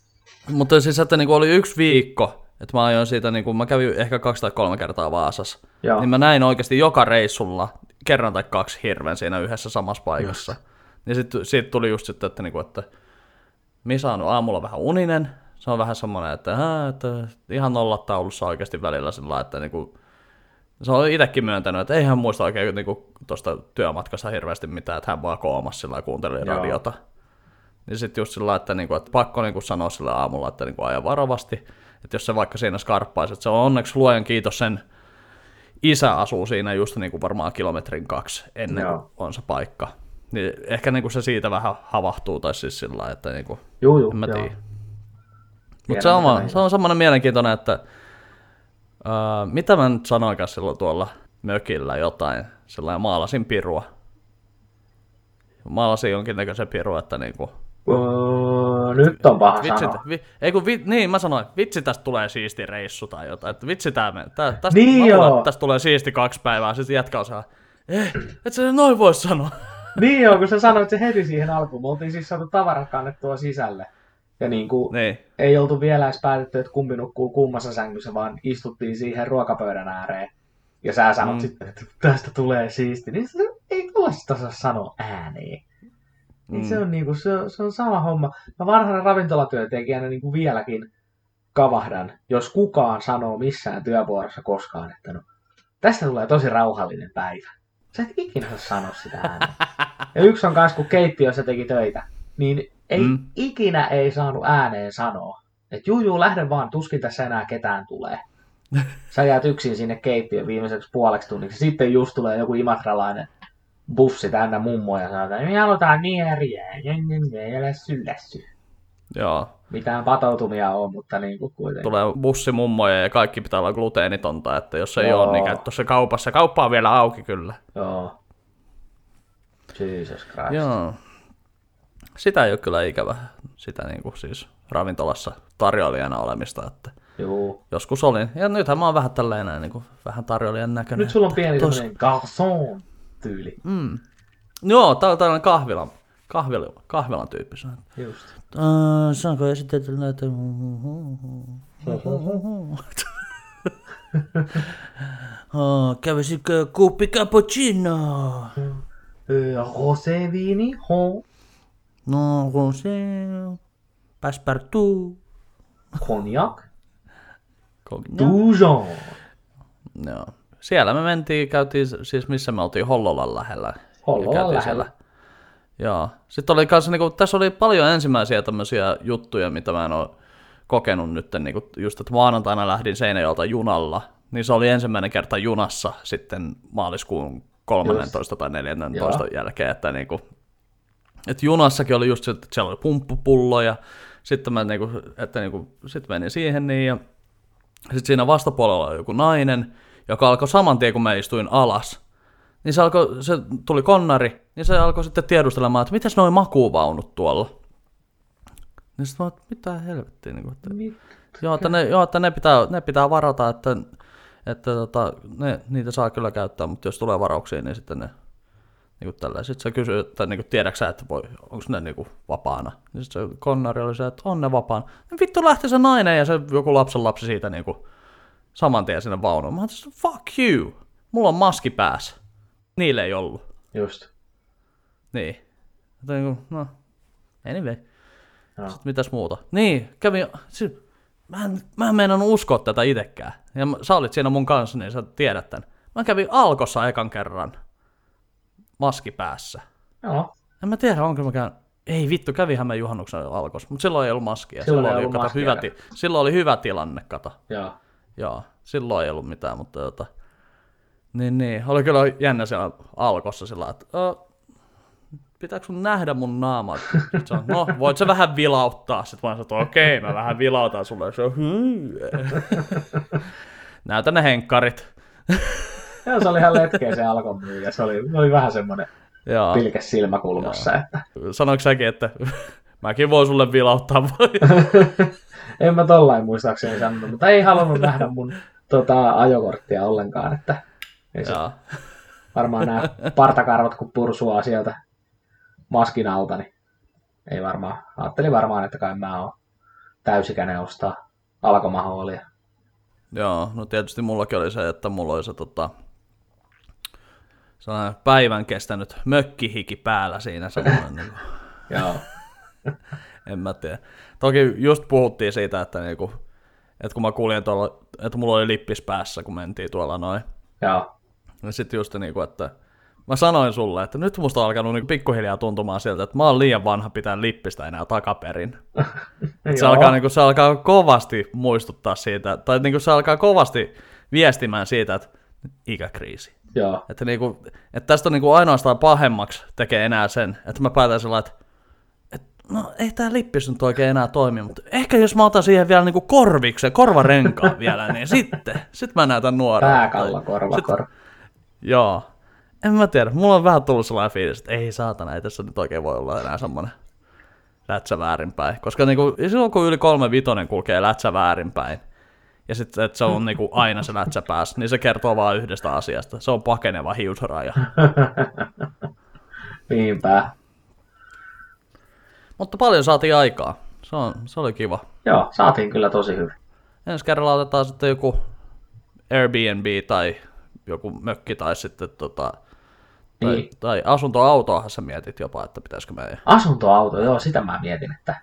Mutta siis, että niin oli yksi viikko, että mä ajoin siitä, niin kuin, mä kävin ehkä kaksi tai kolme kertaa Vaasassa. Joo. Niin mä näin oikeasti joka reissulla kerran tai kaksi hirven siinä yhdessä samassa paikassa. Niin sitten siitä tuli just sitten, että, niinku, että Misa on aamulla vähän uninen. Se on vähän semmoinen, että, hää, että ihan nollataulussa oikeasti välillä sillä että niinku, se on itsekin myöntänyt, että ei hän muista oikein niinku, tuosta työmatkasta hirveästi mitään, että hän vaan koomassa sillä kuunteli Joo. radiota. Niin sitten just sillä että, niinku, että pakko niinku sanoa sillä aamulla, että niinku aja varovasti. Että jos se vaikka siinä skarppaisi, että se on onneksi luojan kiitos sen isä asuu siinä just niin kuin varmaan kilometrin kaksi ennen Joo. kuin on se paikka. Niin ehkä niin kuin se siitä vähän havahtuu, tai siis sillä lailla, että niin kuin, Juu, juu, en mä tiedä. Mutta se, on, se on semmoinen mielenkiintoinen, että uh, mitä mä nyt sanoinkaan silloin tuolla mökillä jotain, sellainen maalasin pirua. Maalasin jonkinnäköisen pirua, että niinku, Öö, nyt on paha vitsi, sanoa. vi, ei kun vi, niin mä sanoin, vitsi tästä tulee siisti reissu tai jotain, että vitsi tää, tää tästä, Niin mä joo. tästä tulee siisti kaksi päivää, sitten jätkä on se, eh, et sä noin voi sanoa. Niin joo, kun sä sanoit se heti siihen alkuun. Me oltiin siis saatu tavarat kannettua sisälle. Ja niin kuin, niin, ei oltu vielä edes päätetty, että kumpi nukkuu kummassa sängyssä, vaan istuttiin siihen ruokapöydän ääreen. Ja sä sanot Mm. sitten, että tästä tulee siisti. Niin se ei toista saa sanoa ääneen. Niin Mm. se, on niinku, se, se on sama homma. Mä vanhana ravintolatyöntekijänä niinku vieläkin kavahdan, jos kukaan sanoo missään työvuorossa koskaan, että no, tästä tulee tosi rauhallinen päivä. Sä et ikinä saa sanoa sitä ääneen. Ja yksi on kanssa, kun keittiössä teki töitä, niin ei, Mm. ikinä ei saanut ääneen sanoa, että juu, juu, lähde vaan, tuskin tässä enää ketään tulee. Sä jäät yksin sinne keittiön viimeiseksi puoleksi tunniksi. Sitten just tulee joku imatralainen bussi täynnä mummoja ja sanoo, että me halutaan nieriä, ei ole syllässy. Joo. Mitään patoutumia on, mutta niin kuin kuitenkin. Tulee bussimummoja ja kaikki pitää olla gluteenitonta, että jos ei Joo. ole, niin käy tuossa kaupassa. Kauppa on vielä auki kyllä. Joo. Jesus Christ. Joo. Sitä ei ole kyllä ikävä, sitä niin kuin siis ravintolassa tarjoilijana olemista, että Juu. joskus olin. Ja nythän mä oon vähän tälleen näin, niin kuin, vähän tarjoilijan näköinen. Nyt sulla on pieni Tos- garçon tyyli. Mm. Joo, tää on tällainen kahvilan, kahvilan, kahvilan tyyppi. se on. Just. Äh, saanko esitellä näitä? oh, kävisikö kuppi cappuccino? Rosé viini, ho, No, rosé, passepartout. cognac, Cognac. Dijon. Joo. Siellä me mentiin, käytiin, siis missä me oltiin, Hollolan lähellä. Hollolan lähellä. Joo. Sitten oli kanssa, niin kuin, tässä oli paljon ensimmäisiä tämmöisiä juttuja, mitä mä en ole kokenut nyt, niin kuin, just että maanantaina lähdin Seinäjoelta junalla, niin se oli ensimmäinen kerta junassa sitten maaliskuun 13 tai 14 jälkeen, että niin kuin, että junassakin oli just se, että siellä oli pumppupulloja, sitten mä niinku, että niinku, sit menin siihen niin ja sitten siinä vastapuolella oli joku nainen, joka alkoi saman tien, kun mä istuin alas. Niin se, alkoi, se tuli konnari, niin se alkoi sitten tiedustelemaan, että mitäs noin makuuvaunut tuolla. Niin sitten mä että mitä helvettiä. Niin kuin, että, joo, että ne, joo, että ne pitää, ne pitää varata, että, että tota, ne, niitä saa kyllä käyttää, mutta jos tulee varauksia, niin sitten ne niin tällä. Sitten se kysyy, että niin tiedätkö sä, että voi, onko ne niin vapaana. Niin sitten se konnari oli se, että on ne vapaana. No vittu lähti se nainen ja se joku lapsen lapsi siitä niin kuin, saman tien sinne vaunuun. Mä ajattelin, fuck you, mulla on maski päässä. Niille ei ollut. Just. Niin. Että niin kuin, no, anyway. Joo. Sitten mitäs muuta? Niin, kävi, siis, mä en, mä en meinannut uskoa tätä itekään. Ja mä- sä olit siinä mun kanssa, niin sä tiedät tän. Mä kävin Alkossa ekan kerran maski päässä. Joo. En mä tiedä, onko mä käyn... Ei vittu, kävihän mä juhannuksen Alkossa, mutta silloin ei ollut maskia. Silloin Silloin, ei oli, ollut kato, maskia. hyvä ti- silloin oli hyvä tilanne, kato. Joo. Joo, silloin ei ollut mitään, mutta tota, niin, niin, oli kyllä jännä siellä alkossa sillä, että pitääkö sun nähdä mun naama? Sitten se on, no, voit sä vähän vilauttaa? Sitten mä sanoin, okei, mä vähän vilautan sulle. Se on. Näytä ne henkkarit. Joo, se oli ihan letkeä se alkon myyjä. Se oli, oli vähän semmoinen Joo. pilke silmäkulmassa, että Sanoiko säkin, että mäkin voin sulle vilauttaa vai? en mä tollain muistaakseni sanonut, mutta ei halunnut nähdä mun tota, ajokorttia ollenkaan, että ei se varmaan nämä partakarvat, kun pursuaa sieltä maskin alta, niin ei varmaan, ajattelin varmaan, että kai mä oon täysikäinen ostaa alkomahoolia. Joo, no tietysti mullakin oli se, että mulla oli se tota, sellainen päivän kestänyt mökkihiki päällä siinä. Semmoinen, niin kuin, Joo, en mä tiedä. Toki just puhuttiin siitä, että, niinku, että kun mä kuulin tuolla, että mulla oli lippis päässä, kun mentiin tuolla noin. joo, Ja sitten just niinku, että mä sanoin sulle, että nyt musta on alkanut niinku pikkuhiljaa tuntumaan sieltä, että mä oon liian vanha pitää lippistä enää takaperin. Et se, alkaa, niinku, se alkaa kovasti muistuttaa siitä, tai niinku, se alkaa kovasti viestimään siitä, että ikäkriisi. joo, Että, niinku, että tästä on niinku ainoastaan pahemmaksi tekee enää sen, että mä päätän sillä että, no ei tää lippis nyt oikein enää toimi, mutta ehkä jos mä otan siihen vielä niinku korviksen, korvarenkaan vielä, niin sitten, sit mä näytän nuorelta. pääkallo, korva, Sit-. Joo. En mä tiedä, mulla on vähän tullut sellainen fiilis, että ei saatana, ei tässä nyt oikein voi olla enää semmonen lätsä väärinpäin. Koska niinku, silloin kun yli kolme vitonen kulkee lätsä väärinpäin, ja sitten että se on niinku aina se lätsä päässä, niin se kertoo vain yhdestä asiasta. Se on pakeneva hiusraja. Niinpä. Mutta paljon saatiin aikaa. Se, on, se oli kiva. Joo, saatiin kyllä tosi hyvin. Ensi kerralla otetaan sitten joku Airbnb tai joku mökki tai sitten tota, tai, Niin. tai asuntoautoahan sä mietit jopa, että pitäisikö meidän. Asuntoauto, joo, sitä mä mietin, että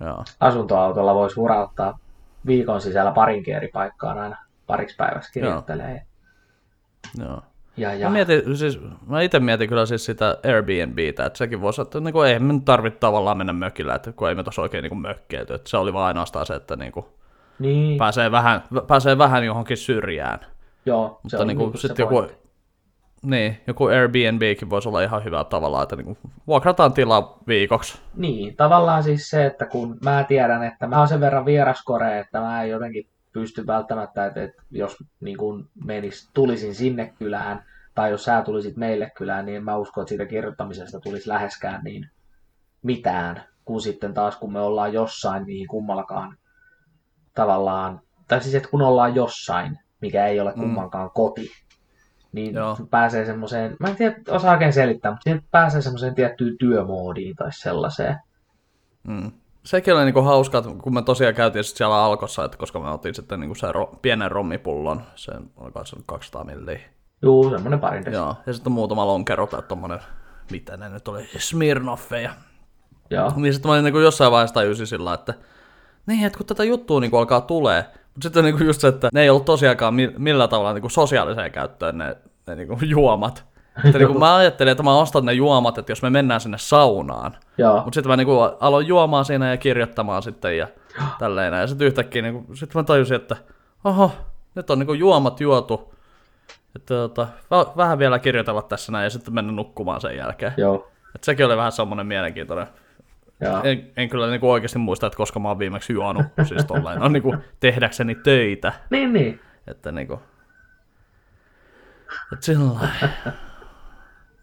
Joo. asuntoautolla voisi hurauttaa viikon sisällä parinkin eri paikkaan aina pariksi päiväksi kirjoittelee. Joo. Ja, ja. Mä, mietin, siis, mä itse mietin kyllä siis sitä Airbnbtä, että sekin voisi, että niin kuin, ei me nyt tarvitse tavallaan mennä mökillä, että kun ei me tuossa oikein niin mökkeilty, että se oli vaan ainoastaan se, että niin kuin, Niin, pääsee, vähän, pääsee vähän johonkin syrjään. joo, se Mutta on niin niinku kuin, se sitten joku. Niin, joku Airbnbkin voisi olla ihan hyvä tavalla, että niinku vuokrataan tilaa viikoksi. Niin, tavallaan siis se, että kun mä tiedän, että mä oon sen verran vieraskore, että mä en jotenkin pysty välttämättä, että, että jos niin kun menis, tulisin sinne kylään, tai jos sä tulisit meille kylään, niin en mä usko, että siitä kirjoittamisesta tulisi läheskään niin mitään, kun sitten taas kun me ollaan jossain, niin kummallakaan tavallaan, tai siis että kun ollaan jossain, mikä ei ole kummankaan mm. koti, niin Joo. pääsee semmoiseen, mä en tiedä, osaa oikein selittää, mutta siihen pääsee semmoiseen tiettyyn työmoodiin tai sellaiseen. Mm. Sekin oli niinku hauska, kun me tosiaan käytiin siellä alkossa, että koska me otin sitten niinku sen ro- pienen rommipullon, sen oliko se 200 milliä. Juu, semmoinen parin Joo, ja sitten muutama lonkero tai tommonen, mitä ne nyt oli, Smirnoffeja. Joo. Niin sitten mä olin niinku jossain vaiheessa tajusin sillä, että niin, että kun tätä juttua niinku alkaa tulee, mutta sitten niinku just se, että ne ei ollut tosiaankaan millään tavalla niinku sosiaaliseen käyttöön ne, ne niinku juomat. Että niinku mä ajattelin, että mä ostan ne juomat, että jos me mennään sinne saunaan. Mutta sitten mä niinku aloin juomaan siinä ja kirjoittamaan sitten ja tälleen. Ja sitten yhtäkkiä niinku, sit mä tajusin, että oho, nyt on niinku juomat juotu. Että tota, vähän vielä kirjoitella tässä näin ja sitten mennä nukkumaan sen jälkeen. Joo. Et sekin oli vähän semmoinen mielenkiintoinen en, en kyllä niinku oikeasti muista, että koska mä oon viimeksi juonut, siis tolleen, no niinku tehdäkseni töitä. Niin, niin. Että niinku, että sillä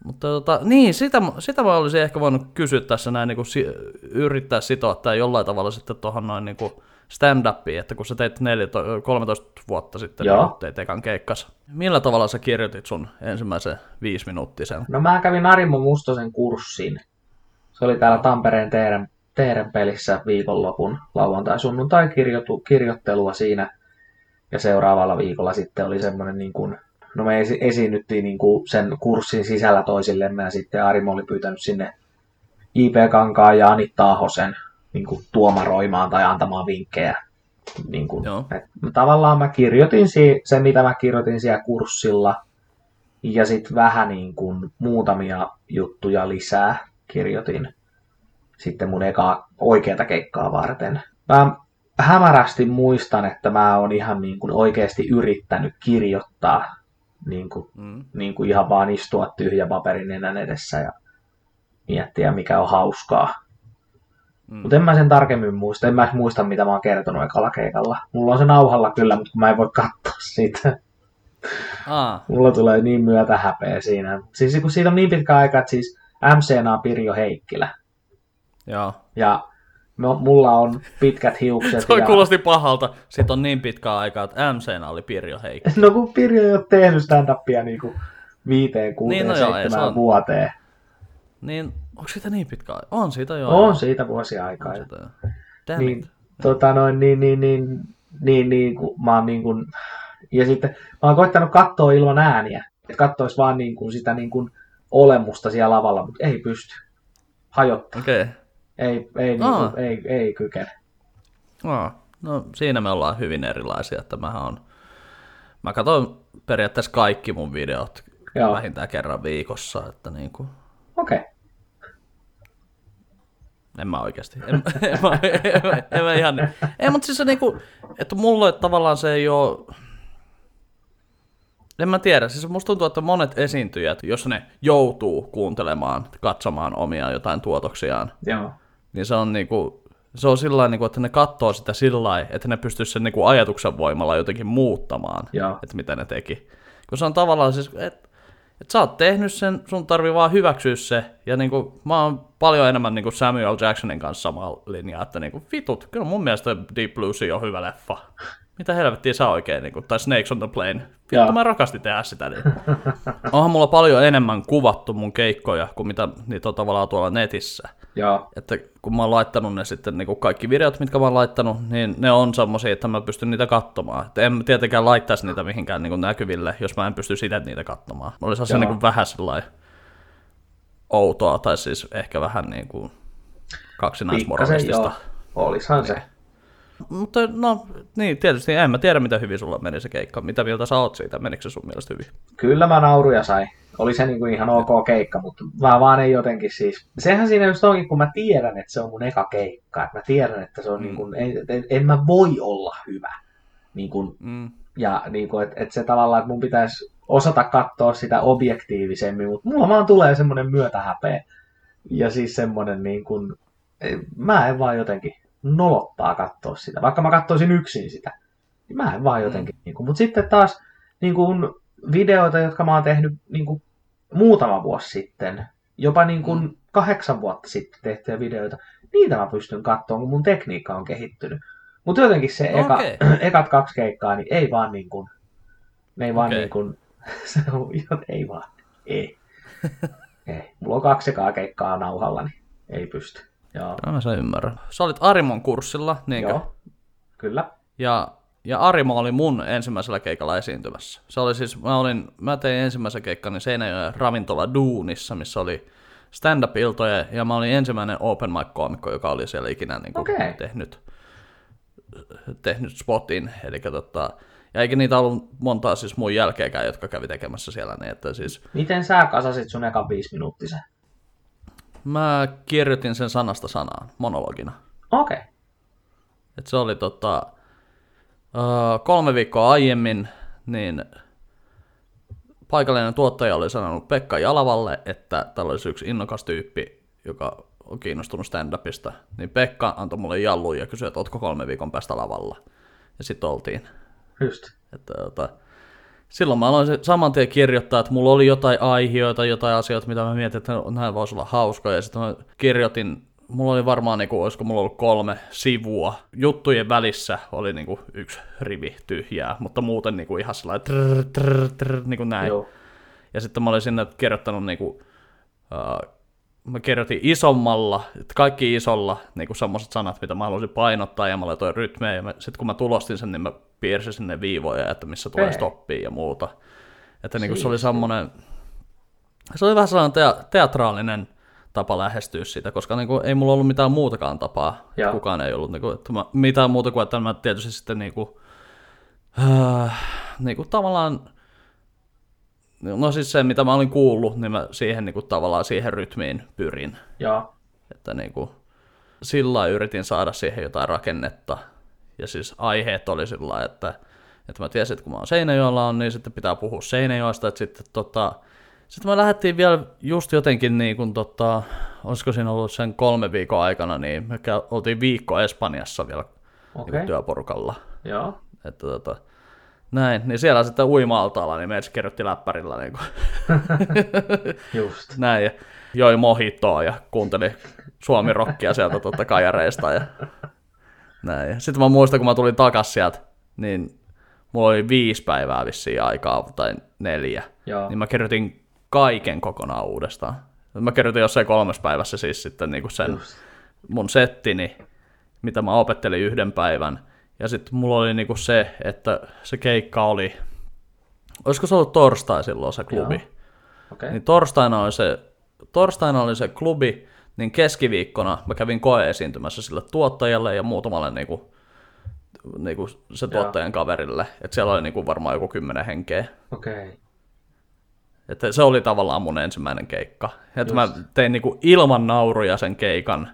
Mutta tota, niin, sitä, sitä mä olisin ehkä voinut kysyä tässä näin, niin kuin si, yrittää sitoa tai jollain tavalla sitten tuohon noin niin kuin stand-upiin, että kun sä teit 14, 13 vuotta sitten, Joo. niin teit ekan keikkas. Millä tavalla sä kirjoitit sun ensimmäisen viisi minuuttisen? No mä kävin Arimo Mustosen kurssin se oli täällä Tampereen Teeren, Teeren pelissä viikonlopun lauantai-sunnuntai kirjoittelua siinä. Ja seuraavalla viikolla sitten oli semmoinen niin kuin, no me esi- esiinnyttiin niin kuin sen kurssin sisällä toisillemme ja sitten Arimo oli pyytänyt sinne IP Kankaan ja Anitta Ahosen niin kuin tuomaroimaan tai antamaan vinkkejä. Niin kuin, et, tavallaan mä kirjoitin si- sen, mitä mä kirjoitin siellä kurssilla, ja sitten vähän niin kuin muutamia juttuja lisää kirjoitin sitten mun eka oikeata keikkaa varten. Mä hämärästi muistan, että mä oon ihan niin kuin oikeasti yrittänyt kirjoittaa niin kuin, mm. niin kuin ihan vaan istua tyhjä paperin enää edessä ja miettiä, mikä on hauskaa. Mm. Mutta en mä sen tarkemmin muista. En mä muista, mitä mä oon kertonut ekalla keikalla. Mulla on se nauhalla kyllä, mutta mä en voi katsoa sitä. Ah. Mulla tulee niin myötä häpeä siinä. Siis kun siitä on niin pitkä aika, että siis MCNA on Pirjo Heikkilä. Joo. Ja mulla on pitkät hiukset. Toi ja... kuulosti pahalta. Sitten on niin pitkä aika, että MCNA oli Pirjo Heikkilä. No kun Pirjo ei ole tehnyt stand-upia niinku viiteen, kuuteen, niin, no seitsemään on... vuoteen. Niin, onko siitä niin pitkä aika? On siitä jo. On siitä vuosia aikaa. On siitä jo. Damn niin, it. tota noin, niin, niin, niin, niin, niin, kun mä oon niin kuin, ja sitten mä oon koittanut katsoa ilman ääniä, että katsois vaan niin kuin sitä niin kuin olemusta siellä lavalla, mutta ei pysty. Hajottaa. Okei. Okay. Ei, ei, niin kuin, ei, ei kykene. Aa. No siinä me ollaan hyvin erilaisia, että mä on... Mä katson periaatteessa kaikki mun videot Joo. vähintään kerran viikossa, että niin kuin... Okei. Okay. En mä oikeasti. En, en, en, mä, en, mä, en mä ihan... Ei, mutta siis se niinku, että mulle tavallaan se ei ole en mä tiedä, siis musta tuntuu, että monet esiintyjät, jos ne joutuu kuuntelemaan, katsomaan omia jotain tuotoksiaan, Joo. niin se on niinku, se on sillä niinku, että ne katsoo sitä sillä että ne pystyisi sen niinku ajatuksen voimalla jotenkin muuttamaan, Joo. että mitä ne teki. Kun se on tavallaan siis, että et sä oot tehnyt sen, sun tarvii vaan hyväksyä se, ja niinku, mä oon paljon enemmän niinku Samuel Jacksonin kanssa samaa linjaa, että niinku, vitut, kyllä mun mielestä Deep Blue on hyvä leffa mitä helvettiä sä oikein, niin kuin, tai Snakes on the Plane. Vittu mä rakastin tehdä sitä. Niin. Onhan mulla paljon enemmän kuvattu mun keikkoja kuin mitä niitä on tavallaan tuolla netissä. Ja. Että kun mä oon laittanut ne sitten, niin kuin kaikki videot, mitkä mä oon laittanut, niin ne on semmosia, että mä pystyn niitä katsomaan. Että en tietenkään laittaisi niitä mihinkään niin kuin näkyville, jos mä en pysty sitä niitä katsomaan. Olisi se niin kuin vähän sellainen outoa, tai siis ehkä vähän niin kuin kaksinaismoralistista. Olisihan se. Mutta no, niin, tietysti en mä tiedä, mitä hyvin sulla meni se keikka. Mitä mieltä sä oot siitä? Menikö se sun mielestä hyvin? Kyllä mä nauruja sai. Oli se niinku ihan ok keikka, mutta mä vaan ei jotenkin siis... Sehän siinä just onkin, kun mä tiedän, että se on mun eka keikka. Että mä tiedän, että se on mm. niin kuin, en, en, en, mä voi olla hyvä. Niin kuin, mm. Ja niin kuin, että, että se tavallaan, että mun pitäisi osata katsoa sitä objektiivisemmin, mutta mulla vaan tulee semmoinen myötähäpeä. Ja siis semmoinen niin kuin, mä en vaan jotenkin nolottaa katsoa sitä, vaikka mä katsoisin yksin sitä. Niin mä en vaan jotenkin, mm. niin kuin, mutta sitten taas niin kuin, videoita, jotka mä oon tehnyt niin kuin, muutama vuosi sitten, jopa niin kuin, mm. kahdeksan vuotta sitten tehtyjä videoita, niitä mä pystyn katsomaan, kun mun tekniikka on kehittynyt. Mutta jotenkin se eka, okay. ekat kaksi keikkaa, niin ei vaan niin kuin, ne ei vaan okay. niin kuin, se on, ei vaan, ei. ei. Mulla on kaksi ekaa keikkaa nauhalla, niin ei pysty. Joo. No, mä sen ymmärrän. Sä olit Arimon kurssilla, niinkö? Joo, kyllä. Ja, ja Arimo oli mun ensimmäisellä keikalla esiintymässä. Se oli siis, mä, olin, mä tein ensimmäisen keikkani Seinäjoen ravintola Duunissa, missä oli stand-up-iltoja, ja mä olin ensimmäinen open mic-koomikko, joka oli siellä ikinä niin kuin, okay. tehnyt, tehnyt spotin. Eli tota, ja eikä niitä ollut montaa siis mun jälkeenkään, jotka kävi tekemässä siellä. Niin että siis... Miten sä kasasit sun ekan viisi minuuttisen? Mä kirjoitin sen sanasta sanaan, monologina. Okei. Okay. Et se oli tota, kolme viikkoa aiemmin, niin paikallinen tuottaja oli sanonut Pekka Jalavalle, että tällä olisi yksi innokas tyyppi, joka on kiinnostunut stand-upista, niin Pekka antoi mulle jalluun ja kysyi, että ootko kolme viikon päästä lavalla. Ja sitten oltiin. Just. Että, että, silloin mä aloin saman tien kirjoittaa, että mulla oli jotain aiheita, jotain asioita, mitä mä mietin, että näin voisi olla hauskoja. Ja sitten mä kirjoitin, mulla oli varmaan, niin kuin, olisiko mulla ollut kolme sivua. Juttujen välissä oli niin kuin, yksi rivi tyhjää, mutta muuten niin kuin, ihan sellainen trrr, trrr, trrr, niin kuin näin. Joo. Ja sitten mä olin sinne kirjoittanut niin kuin, uh, mä kirjoitin isommalla, että kaikki isolla, niin kuin semmoiset sanat, mitä mä haluaisin painottaa, ja mä laitoin rytmejä, ja sitten kun mä tulostin sen, niin mä piirsin sinne viivoja, että missä tulee stoppia ja muuta. Että niin kuin se oli semmoinen, se oli vähän sellainen te- teatraalinen tapa lähestyä sitä, koska niin kuin, ei mulla ollut mitään muutakaan tapaa. Joo. Kukaan ei ollut niin kuin, että mä, mitään muuta kuin, että mä tietysti sitten niin kuin, äh, niin kuin tavallaan No siis se, mitä mä olin kuullut, niin mä siihen niin kuin, tavallaan siihen rytmiin pyrin. Joo. Että niin kuin, sillä yritin saada siihen jotain rakennetta. Ja siis aiheet oli sillä että, että mä tiesin, että kun mä oon Seinäjoella on, niin sitten pitää puhua Seinäjoesta. Että sitten, tota, sitten me lähdettiin vielä just jotenkin, niin kuin, tota, olisiko siinä ollut sen kolme viikon aikana, niin me oltiin viikko Espanjassa vielä okay. niin työporukalla. Joo. Että, tota, näin, niin siellä sitten uima-altaalla, niin meitä kirjoitti läppärillä. Niin kuin. Just. Näin, ja joi mohitoa ja kuunteli suomi-rockia sieltä totta kajareista. Ja näin. Sitten mä muistan, kun mä tulin takas sieltä, niin mulla oli viisi päivää vissiin aikaa, tai neljä. Joo. Niin mä kirjoitin kaiken kokonaan uudestaan. Mä kirjoitin jossain kolmes päivässä siis sitten niin kuin sen Just. mun settini, mitä mä opettelin yhden päivän – ja sitten mulla oli niinku se, että se keikka oli, olisiko se ollut torstai silloin se klubi. Okay. Niin torstaina oli, se, torstaina oli se klubi, niin keskiviikkona mä kävin koeesiintymässä sille tuottajalle ja muutamalle niinku, niinku se tuottajan Joo. kaverille. Että siellä oli niinku varmaan joku kymmenen henkeä. Okei. Okay. Että se oli tavallaan mun ensimmäinen keikka. Että mä tein niinku ilman nauruja sen keikan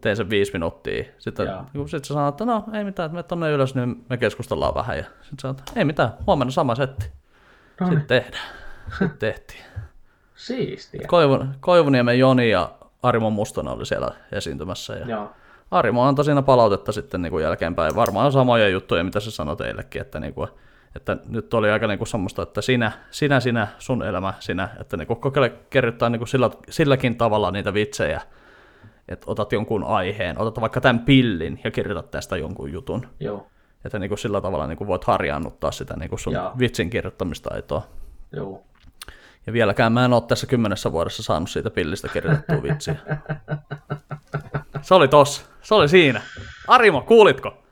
tein sen viisi minuuttia. Sitten, niin sitten se sanoo, että no ei mitään, että me tonne ylös, niin me keskustellaan vähän. Ja sitten sanoo, että ei mitään, huomenna sama setti. Niin. Sitten tehdään. Sitten tehtiin. Siistiä. Koivun, Koivuniemen Joni ja Arimo Mustonen oli siellä esiintymässä. Ja Joo. Arimo antoi siinä palautetta sitten niin kuin jälkeenpäin. Varmaan samoja juttuja, mitä se sanoi teillekin, että, niin kuin, että nyt oli aika niin kuin semmoista, että sinä, sinä, sinä, sun elämä, sinä, että niin kuin kokeile kerryttää niin kuin sillä, silläkin tavalla niitä vitsejä, että otat jonkun aiheen, otat vaikka tämän pillin ja kirjoitat tästä jonkun jutun. Joo. Että niin kuin sillä tavalla niin kuin voit harjaannuttaa sitä niin kuin sun Jaa. vitsin kirjoittamistaitoa. Joo. Ja vieläkään mä en ole tässä kymmenessä vuodessa saanut siitä pillistä kirjoitettua vitsiä. Se oli tossa. Se oli siinä. Arimo, kuulitko?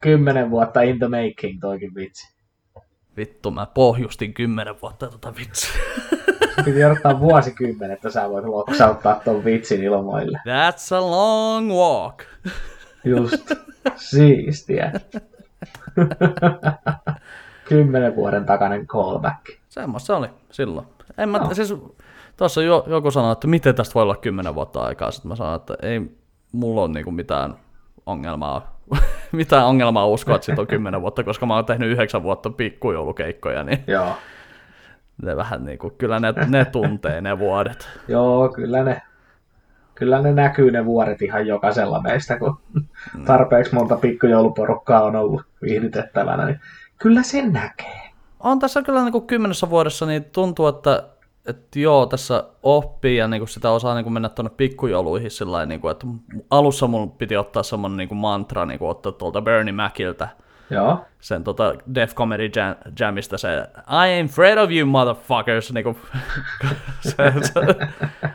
Kymmenen vuotta in the making toikin vitsi. Vittu, mä pohjustin kymmenen vuotta tota vitsiä. Piti odottaa vuosikymmen, että sä voit loksauttaa ton vitsin ilmoille. That's a long walk. Just. Siistiä. Kymmenen vuoden takainen callback. Semmoista se oli silloin. En mä, no. siis, tuossa jo, joku sanoi, että miten tästä voi olla kymmenen vuotta aikaa. Sitten mä sanoin, että ei mulla ole niinku mitään ongelmaa, mitään ongelmaa uskoa, että siitä on kymmenen vuotta, koska mä oon tehnyt yhdeksän vuotta pikkujoulukeikkoja, niin Joo Ne vähän niin kuin, kyllä ne, ne tuntee ne vuodet. Joo, kyllä ne, kyllä ne näkyy ne vuodet ihan jokaisella meistä, kun tarpeeksi monta pikkujouluporukkaa on ollut viihdytettävänä, niin kyllä sen näkee. On tässä kyllä niin kuin kymmenessä vuodessa, niin tuntuu, että, että joo, tässä oppii ja niin kuin sitä osaa niin kuin mennä tuonne pikkujouluihin sillä niin kuin, että alussa mun piti ottaa semmoinen niin kuin mantra, niin kuin ottaa tuolta Bernie Maciltä, Joo, sen tota Def Comedy Jam, Jamista se I ain't afraid of you motherfuckers, niinku, se, se,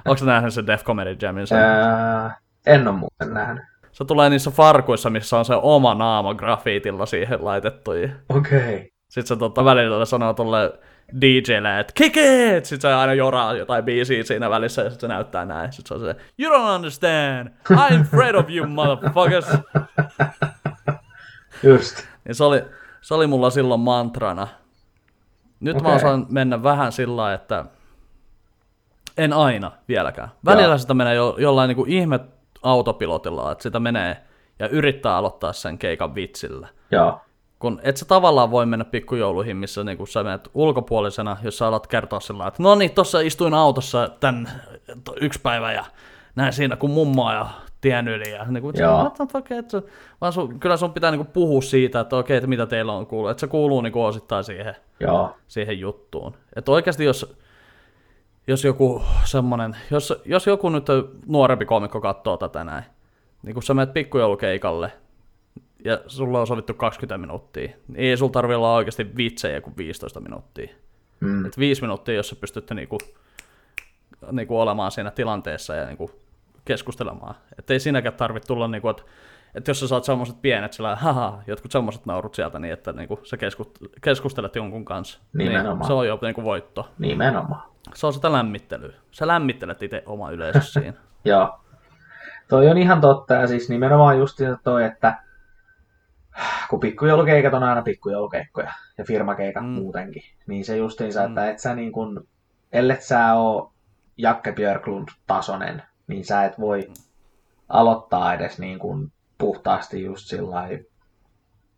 onko nähnyt se Def Comedy Jamin? Se, Ää, en ole muuten nähnyt. se tulee niissä farkuissa, missä on se oma naama grafiitilla siihen laitettu. Okei. Okay. Sit se tota, välillä sanoo tolle DJlle, että kick it! Sit se aina joraa jotain biisiä siinä välissä ja sit se näyttää näin. Sit se on se, you don't understand, I'm afraid of you motherfuckers. Just. Niin se oli, se oli mulla silloin mantrana. Nyt okay. mä osaan mennä vähän sillä että en aina vieläkään. Välillä Joo. sitä menee jo, jollain niin kuin ihme autopilotilla, että sitä menee ja yrittää aloittaa sen keikan vitsillä. Joo. Kun et sä tavallaan voi mennä pikkujouluihin, missä niin sä menet ulkopuolisena, jos sä alat kertoa sillä että no niin, tossa istuin autossa tän yksi päivä ja näin siinä kun mummoa ja tien yli. Ja niin kuin, Joo. what the fuck, et sä, vaan sun, kyllä sun pitää niin kuin puhua siitä, että okei, että mitä teillä on kuullut. Että se kuuluu niin kuin osittain siihen, Joo. siihen juttuun. Että oikeasti jos, jos joku semmonen, jos, jos joku nyt nuorempi komikko katsoo tätä näin, niin kun sä menet pikkujoulukeikalle, ja sulla on sovittu 20 minuuttia, niin ei sulla tarvi olla oikeasti vitsejä kuin 15 minuuttia. Mm. Et 5 minuuttia, jos sä pystytte niinku, niinku olemaan siinä tilanteessa ja niinku keskustelemaan. Että ei siinäkään tarvitse tulla, niinku, että et jos sä saat semmoiset pienet, sillä haha, jotkut semmoiset naurut sieltä, niin että niinku, sä keskust- keskustelet jonkun kanssa, Nimenomaan. niin se on jo niinku voitto. Nimenomaan. Se on sitä lämmittelyä. Sä lämmittelet itse oma yleisössä siinä. Joo. Toi on ihan totta, ja siis nimenomaan just toi, että kun pikkujoulukeikat on aina pikkujoulukeikkoja, ja firmakeikat Mm. mm. muutenkin, niin se justiinsa, että et sä niin kun, ellet sä oo Jakke Björklund tasonen, niin sä et voi aloittaa edes niin kun puhtaasti just sillä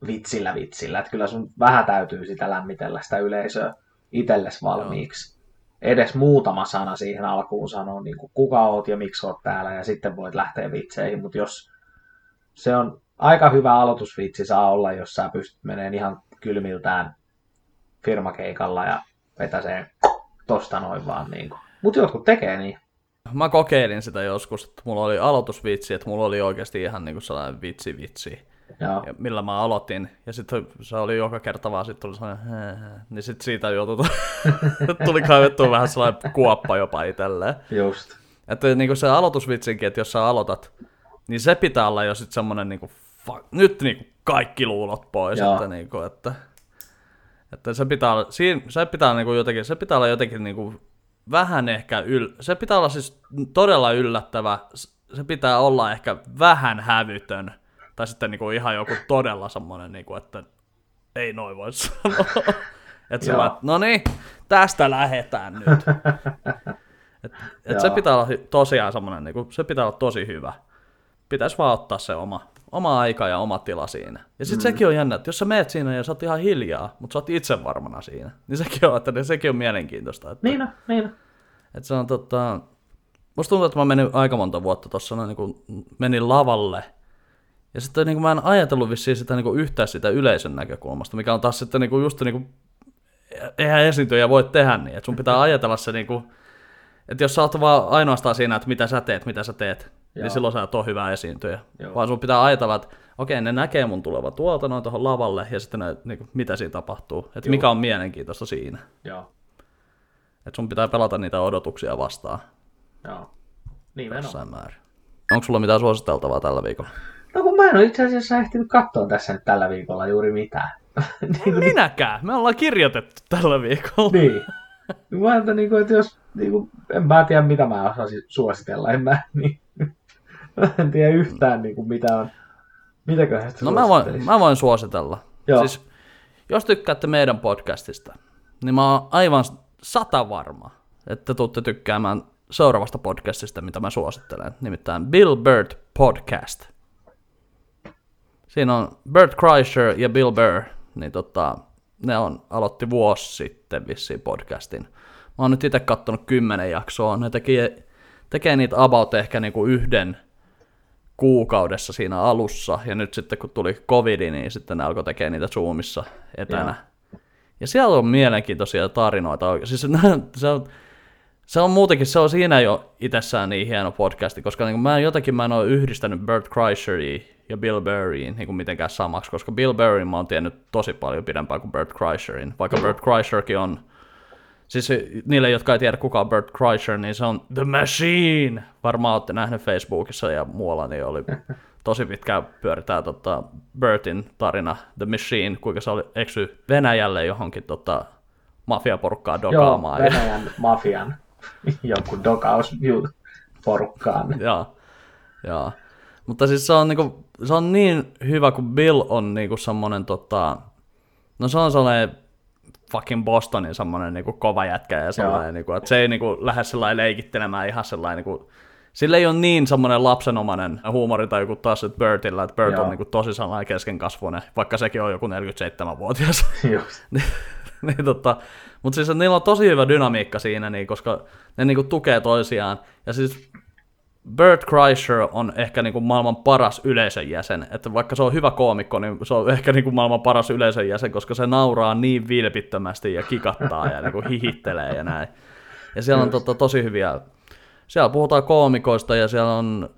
vitsillä vitsillä, että kyllä sun vähän täytyy sitä lämmitellä sitä yleisöä itselles valmiiksi. Edes muutama sana siihen alkuun sanoa, niin kuin kuka oot ja miksi oot täällä, ja sitten voit lähteä vitseihin, mutta jos se on aika hyvä aloitusvitsi saa olla, jos sä pystyt meneen ihan kylmiltään firmakeikalla ja vetäseen tosta noin vaan niin kuin. Mutta jotkut tekee niin. Mä kokeilin sitä joskus, että mulla oli aloitusvitsi, että mulla oli oikeasti ihan niinku sellainen vitsi vitsi. Joo. ja millä mä aloitin, ja sitten se oli joka kerta vaan, sitten tuli sellainen, hää. niin sitten siitä joutui, tuli kaivettua vähän sellainen kuoppa jopa itselleen. Just. Että niin kuin se aloitusvitsinkin, että jos sä aloitat, niin se pitää olla jo sitten semmoinen, niin kuin, fuck, nyt niin kuin kaikki luulot pois, Joo. että, niin kuin, että, että se pitää olla, siinä, se pitää niin kuin jotenkin, se pitää olla jotenkin niin kuin vähän ehkä, yl, se pitää olla siis todella yllättävä, se pitää olla ehkä vähän hävytön, tai sitten niin kuin ihan joku todella semmoinen, niin kuin, että ei noin voi sanoa. Että vaan, että no niin, tästä lähetään nyt. Et, et se pitää olla tosiaan semmoinen, niin se pitää olla tosi hyvä. Pitäisi vaan ottaa se oma, oma aika ja oma tila siinä. Ja sitten mm. sekin on jännä, että jos sä meet siinä ja sä oot ihan hiljaa, mutta sä oot itse varmana siinä, niin sekin on, että sekin on mielenkiintoista. Että, Niin on, niin on. että se on tota, musta tuntuu, että mä menin aika monta vuotta tuossa, niin kun menin lavalle, ja sitten niin mä en ajatellut vissiin sitä niin yhtään sitä yleisön näkökulmasta, mikä on taas sitten niin just niin kuin, eihän esiintyjä voi tehdä niin, että sun pitää ajatella se niin kuin, että jos sä oot vaan ainoastaan siinä, että mitä sä teet, mitä sä teet, Joo. Joo. niin silloin sä et ole hyvä esiintyjä. Joo. Vaan sun pitää ajatella, että okei, ne näkee mun tuleva tuolta noin tuohon lavalle, ja sitten ne, niin kuin, mitä siinä tapahtuu, että mikä on mielenkiintoista siinä. Joo. Että sun pitää pelata niitä odotuksia vastaan Joo. Nimenomaan. jossain määrin. Onko sulla mitään suositeltavaa tällä viikolla? No kun mä en ole itse asiassa ehtinyt katsoa tässä nyt tällä viikolla juuri mitään. niin, kuin, Minäkään! Me ollaan kirjoitettu tällä viikolla. niin. Mä että, niin että jos, niin kuin, en mä tiedä mitä mä osaisin suositella, en mä, niin, en tiedä yhtään niin kuin, mitä on, mitäköhän sitä No mä voin, mä voin suositella. Joo. Siis, jos tykkäätte meidän podcastista, niin mä oon aivan sata varma, että tuutte tykkäämään seuraavasta podcastista, mitä mä suosittelen. Nimittäin Bill Bird Podcast. Siinä on Bert Kreischer ja Bill Burr. Niin tota, ne on, aloitti vuosi sitten vissiin podcastin. Mä oon nyt itse kattonut kymmenen jaksoa, ne tekee, tekee niitä about ehkä niinku yhden kuukaudessa siinä alussa, ja nyt sitten kun tuli covid, niin sitten ne alkoi tekemään niitä Zoomissa etänä. Joo. Ja siellä on mielenkiintoisia tarinoita. Siis se on, se on muutenkin, se on siinä jo itsessään niin hieno podcasti, koska niin mä jotenkin mä en ole yhdistänyt Bert Kreischeria ja Bill Burryin niin kuin mitenkään samaksi, koska Bill Burryin mä oon tiennyt tosi paljon pidempään kuin Bert Kreischerin, vaikka Bert Kreischerkin on, siis niille, jotka ei tiedä kuka on Bert Kreischer, niin se on The Machine, varmaan olette nähneet Facebookissa ja muualla, niin oli tosi pitkään pyöritään tota, Bertin tarina The Machine, kuinka se oli eksy Venäjälle johonkin tota, mafiaporukkaa dokaamaan. Joo, Venäjän ja... mafian joku dokaus porukkaan. Joo, joo. Mutta siis se on, niinku, se on niin hyvä, kun Bill on niinku semmonen tota, no se on sellainen fucking Bostonin semmonen niinku kova jätkä ja sellainen, niinku, että se ei niinku lähde sellainen leikittelemään ihan sellainen niinku, sillä ei ole niin semmoinen lapsenomainen huumori tai joku taas että Bertillä, että Bert Joo. on niinku tosi sellainen keskenkasvuinen, vaikka sekin on joku 47-vuotias. niin, niin, tota, mutta siis niillä on tosi hyvä dynamiikka siinä, niin, koska ne niinku tukee toisiaan. Ja siis Bert Kreischer on ehkä niinku maailman paras yleisön jäsen. Että vaikka se on hyvä koomikko, niin se on ehkä niinku maailman paras yleisön jäsen, koska se nauraa niin vilpittömästi ja kikattaa ja niinku hihittelee ja näin. Ja siellä on tota, tosi hyviä... Siellä puhutaan koomikoista ja siellä on...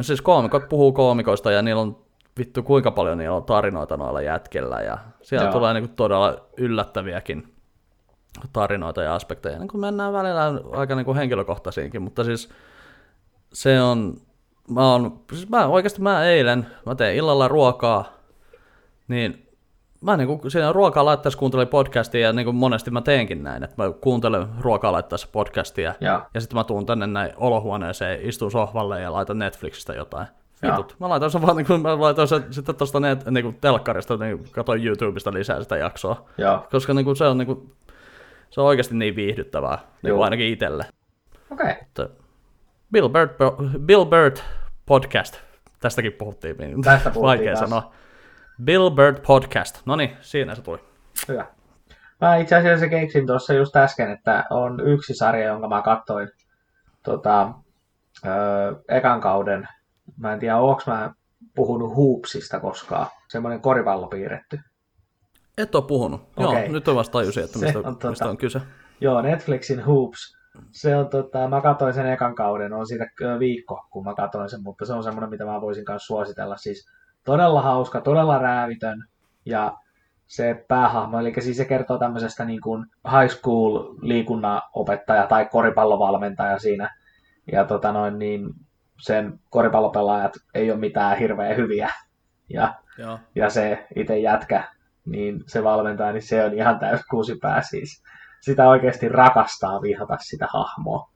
Siis koomikot puhuu koomikoista ja niillä on vittu kuinka paljon niillä on tarinoita noilla jätkillä ja siellä Joo. tulee niinku todella yllättäviäkin tarinoita ja aspekteja, niin kun mennään välillä aika niin kuin henkilökohtaisiinkin, mutta siis se on, mä on, siis mä oikeasti mä eilen, mä teen illalla ruokaa, niin mä niin kuin siinä ruokaa laittaessa kuuntelin podcastia ja niin kuin monesti mä teenkin näin, että mä kuuntelen ruokaa laittaessa podcastia ja, ja sitten mä tuun tänne näin olohuoneeseen, istun sohvalle ja laitan Netflixistä jotain. Vitut. Mä laitan sen vaan, niin mä laitan sen sitten tuosta niin kuin telkkarista, niin katsoin YouTubesta lisää sitä jaksoa. Ja. Koska niin kuin, se on niin kuin, se on oikeasti niin viihdyttävää, niin kuin ainakin itselle. Okei. Okay. Bill Bird, Bill Bird podcast, tästäkin puhuttiin. Tästä puhuttiin Vaikea taas. sanoa. Bill Bird podcast, no niin, siinä se tuli. Hyvä. Mä itse asiassa keksin tuossa just äsken, että on yksi sarja, jonka mä katsoin tota, öö, ekan kauden. Mä en tiedä, onko mä puhunut Hoopsista koskaan. Semmoinen koripallo piirretty. Et ole puhunut. Okay. Joo, nyt on vasta tajusin, että mistä, on, tuota, mistä on kyse. Joo, Netflixin Hoops. Se on, tota, mä katsoin sen ekan kauden, on siitä viikko, kun mä katsoin sen, mutta se on semmoinen, mitä mä voisin myös suositella. Siis todella hauska, todella räävitön ja se päähahmo, eli siis se kertoo tämmöisestä niin kuin high school liikunnanopettaja tai koripallovalmentaja siinä. Ja tota noin, niin sen koripallopelaajat ei ole mitään hirveän hyviä. Ja, Joo. ja se itse jätkä niin se valmentaa, niin se on ihan täys kuusipää siis. Sitä oikeasti rakastaa vihata sitä hahmoa.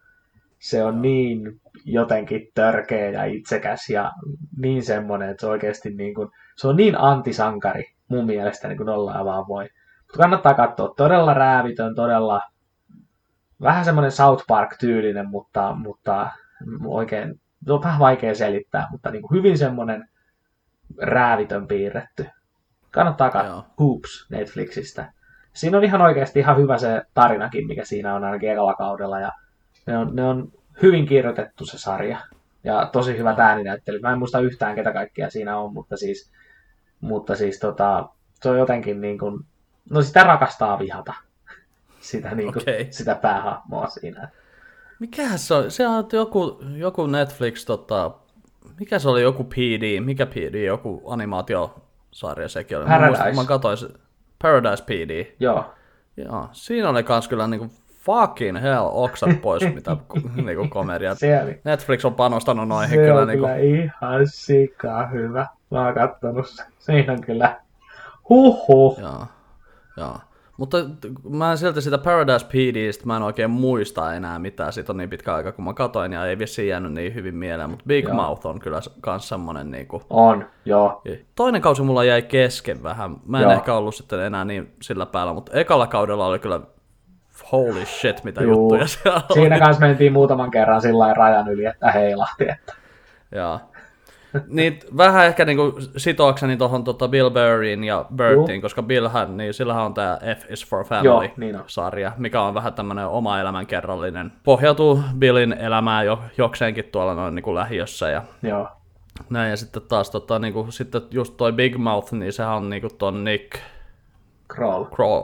Se on niin jotenkin törkeä ja itsekäs ja niin semmoinen, että se oikeasti niin kuin, se on niin antisankari mun mielestä niin kuin ollaan vaan voi. Mutta kannattaa katsoa. Todella räävitön, todella vähän semmoinen South Park-tyylinen, mutta, mutta oikein, se on vähän vaikea selittää, mutta niin kuin hyvin semmoinen räävitön piirretty. Kannattaa katsoa Hoops Netflixistä. Siinä on ihan oikeasti ihan hyvä se tarinakin, mikä siinä on ainakin ekalla kaudella. Ja ne on, ne on hyvin kirjoitettu se sarja. Ja tosi hyvä ääninäyttely. Mä en muista yhtään, ketä kaikkia siinä on, mutta siis, mutta siis tota, se on jotenkin niin kuin, no sitä rakastaa vihata. Sitä, niin kuin, okay. sitä päähahmoa siinä. Mikä se on? Se on joku, joku Netflix, tota, mikä se oli, joku PD, mikä PD, joku animaatio sarja sekin oli. Paradise. Mä, mä katsoin. Paradise PD. Joo. Joo, siinä oli kans kyllä niinku fucking hell oksat pois, mitä niinku komedia. Netflix on panostanut noihin se kyllä. on niinku... kyllä ihan sikaa hyvä. Mä oon kattonut sen. Siinä on kyllä huhhuh. Joo, joo. Mutta mä en silti sitä Paradise PDstä, mä en oikein muista enää mitään, siitä on niin pitkä aika kun mä katoin ja ei vissiin jäänyt niin hyvin mieleen, mutta Big joo. Mouth on kyllä kans semmonen niinku... On, joo. Toinen kausi mulla jäi kesken vähän, mä en joo. ehkä ollut sitten enää niin sillä päällä, mutta ekalla kaudella oli kyllä holy shit, mitä Juu. juttuja siellä Siinä kanssa mentiin muutaman kerran sillä rajan yli, että heilahti. Että... Joo. Niin vähän ehkä niinku sitoakseni tuohon tota Bill Burryin ja Bertiin, Juu. koska Billhän, niin sillähän on tämä F is for Joo, Family niin sarja, mikä on vähän tämmönen oma elämänkerrallinen. Pohjautuu Billin elämään jo jokseenkin tuolla noin niinku lähiössä ja Joo. näin. Ja sitten taas tota, niinku, sitten just toi Big Mouth, niin sehän on niinku ton Nick, Crawl. Crawl,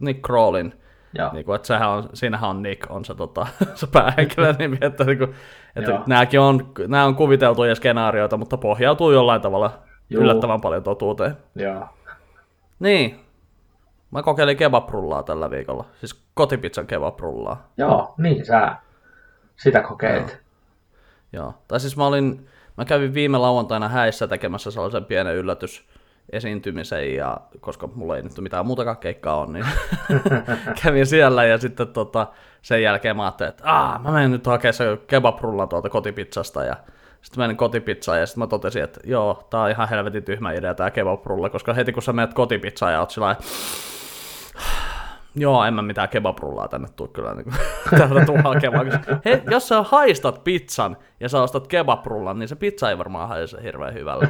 Nick Crawlin Joo. Niin kuin, että sehän on, siinähän on Nick, on se, tota, se päähenkilön nimi, että, niin kuin, että Joo. nämäkin on, nämä on kuviteltuja skenaarioita, mutta pohjautuu jollain tavalla Juu. yllättävän paljon totuuteen. Joo. Niin, mä kokeilin kebabrullaa tällä viikolla, siis kotipizzan kebabrullaa. Joo, niin sä sitä kokeilit. Joo. Tai siis mä olin, mä kävin viime lauantaina häissä tekemässä sellaisen pienen yllätys esiintymisen, ja koska mulla ei nyt mitään muutakaan keikkaa on, niin kävin siellä ja sitten tota, sen jälkeen mä ajattelin, että Aa, mä menen nyt hakemaan se kebabrullan tuolta kotipizzasta ja sitten menin kotipizzaan ja sitten mä totesin, että joo, tää on ihan helvetin tyhmä idea tää kebabrulla, koska heti kun sä menet kotipizzaan ja oot sillä Joo, en mä mitään kebabrullaa tänne tuu kyllä niin täältä tuu hakemaan. He, jos sä haistat pizzan ja sä ostat kebabrullan, niin se pizza ei varmaan haise hirveän hyvälle.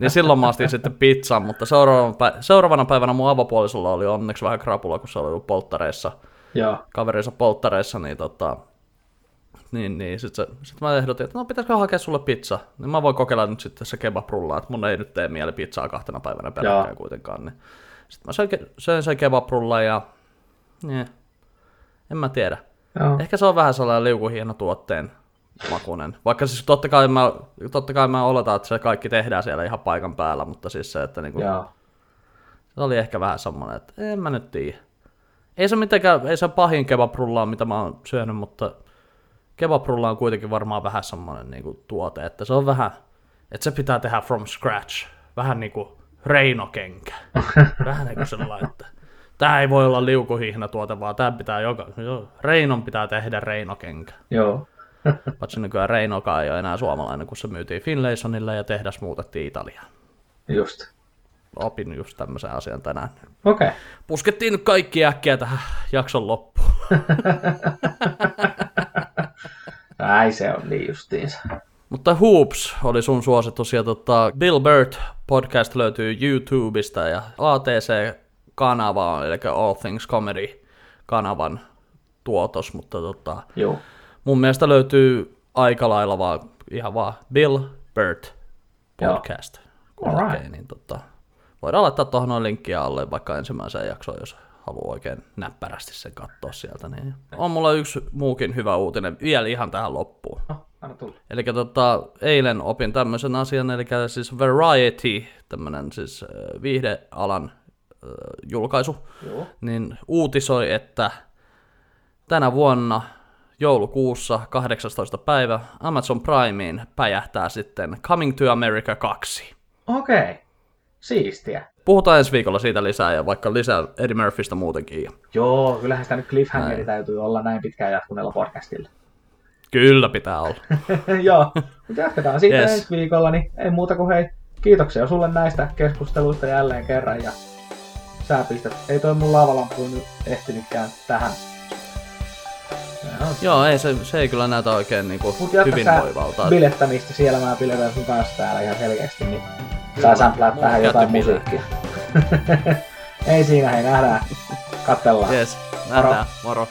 niin silloin mä ostin sitten pizzan, mutta seuraavana, pä- seuraavana päivänä mun avopuolisolla oli onneksi vähän krapula, kun se oli ollut polttareissa, Joo. kaverinsa polttareissa, niin tota, niin, niin. Sitten sit mä ehdotin, että no pitäisikö hakea sulle pizza. Niin mä voin kokeilla nyt sitten se kebabrullaa, että mun ei nyt tee mieli pizzaa kahtena päivänä peräkkäin kuitenkaan. Niin. Sitten mä söin, sen kebabrulla ja niin, en mä tiedä. Joo. Ehkä se on vähän sellainen liukuhieno tuotteen makunen. Vaikka siis totta kai mä, totta kai mä oletan, että se kaikki tehdään siellä ihan paikan päällä, mutta siis se, että niinku, Joo. se oli ehkä vähän semmoinen, että en mä nyt tiedä. Ei se mitenkään, ei se pahin kebabrulla mitä mä oon syönyt, mutta kebabrulla on kuitenkin varmaan vähän semmoinen niinku tuote, että se on vähän, että se pitää tehdä from scratch. Vähän niinku reinokenkä. Vähän niin kuin sellainen, että tää ei voi olla liukuhihna tuote, vaan tää pitää joka, joo, Reinon pitää tehdä reinokenkä. Joo. Paitsi nykyään Reinokaan ei ole enää suomalainen, kun se myytiin Finlaysonille ja tehdas muutettiin Italiaan. Just. Opin just tämmöisen asian tänään. Okei. Okay. Puskettiin nyt kaikki äkkiä tähän jakson loppuun. Ai se on niin justiinsa. Mutta Hoops oli sun suositus ja tota, Bill Burt podcast löytyy YouTubesta ja ATC-kanava on, eli All Things Comedy kanavan tuotos, mutta tota, Joo. mun mielestä löytyy aika lailla vaan, ihan vaan Bill Burt podcast. Alright. hakee, niin tota, voidaan laittaa tuohon noin linkkiä alle vaikka ensimmäiseen jaksoon, jos haluaa oikein näppärästi sen katsoa sieltä. Niin. On mulla yksi muukin hyvä uutinen vielä ihan tähän loppuun. No, anna tulla. Eli tota, eilen opin tämmöisen asian, eli siis Variety, tämmöinen siis äh, viihdealan äh, julkaisu, Joo. niin uutisoi, että tänä vuonna joulukuussa 18. päivä Amazon Primeen päjähtää sitten Coming to America 2. Okei. Okay. Siistiä. Puhutaan ensi viikolla siitä lisää ja vaikka lisää Eddie Murphystä muutenkin. Joo, kyllähän sitä nyt cliffhangeri täytyy olla näin pitkään jatkuneella podcastilla. Kyllä pitää olla. Joo, mutta jatketaan siitä Yes. ensi viikolla, niin ei muuta kuin hei, kiitoksia sulle näistä keskusteluista jälleen kerran ja sä pistät, ei toi mun lavalampu nyt ehtinytkään tähän. On- Joo, ei, se, se ei kyllä näytä oikein niinku Mut jatka sä hyvinvoivalta. bilettämistä, siellä mä biletän sun kanssa täällä ihan selkeästi, niin saa sämplää mulla tähän jotain musiikkia. ei siinä, hei nähdään. Kattellaan. Yes, nähdään. Moro.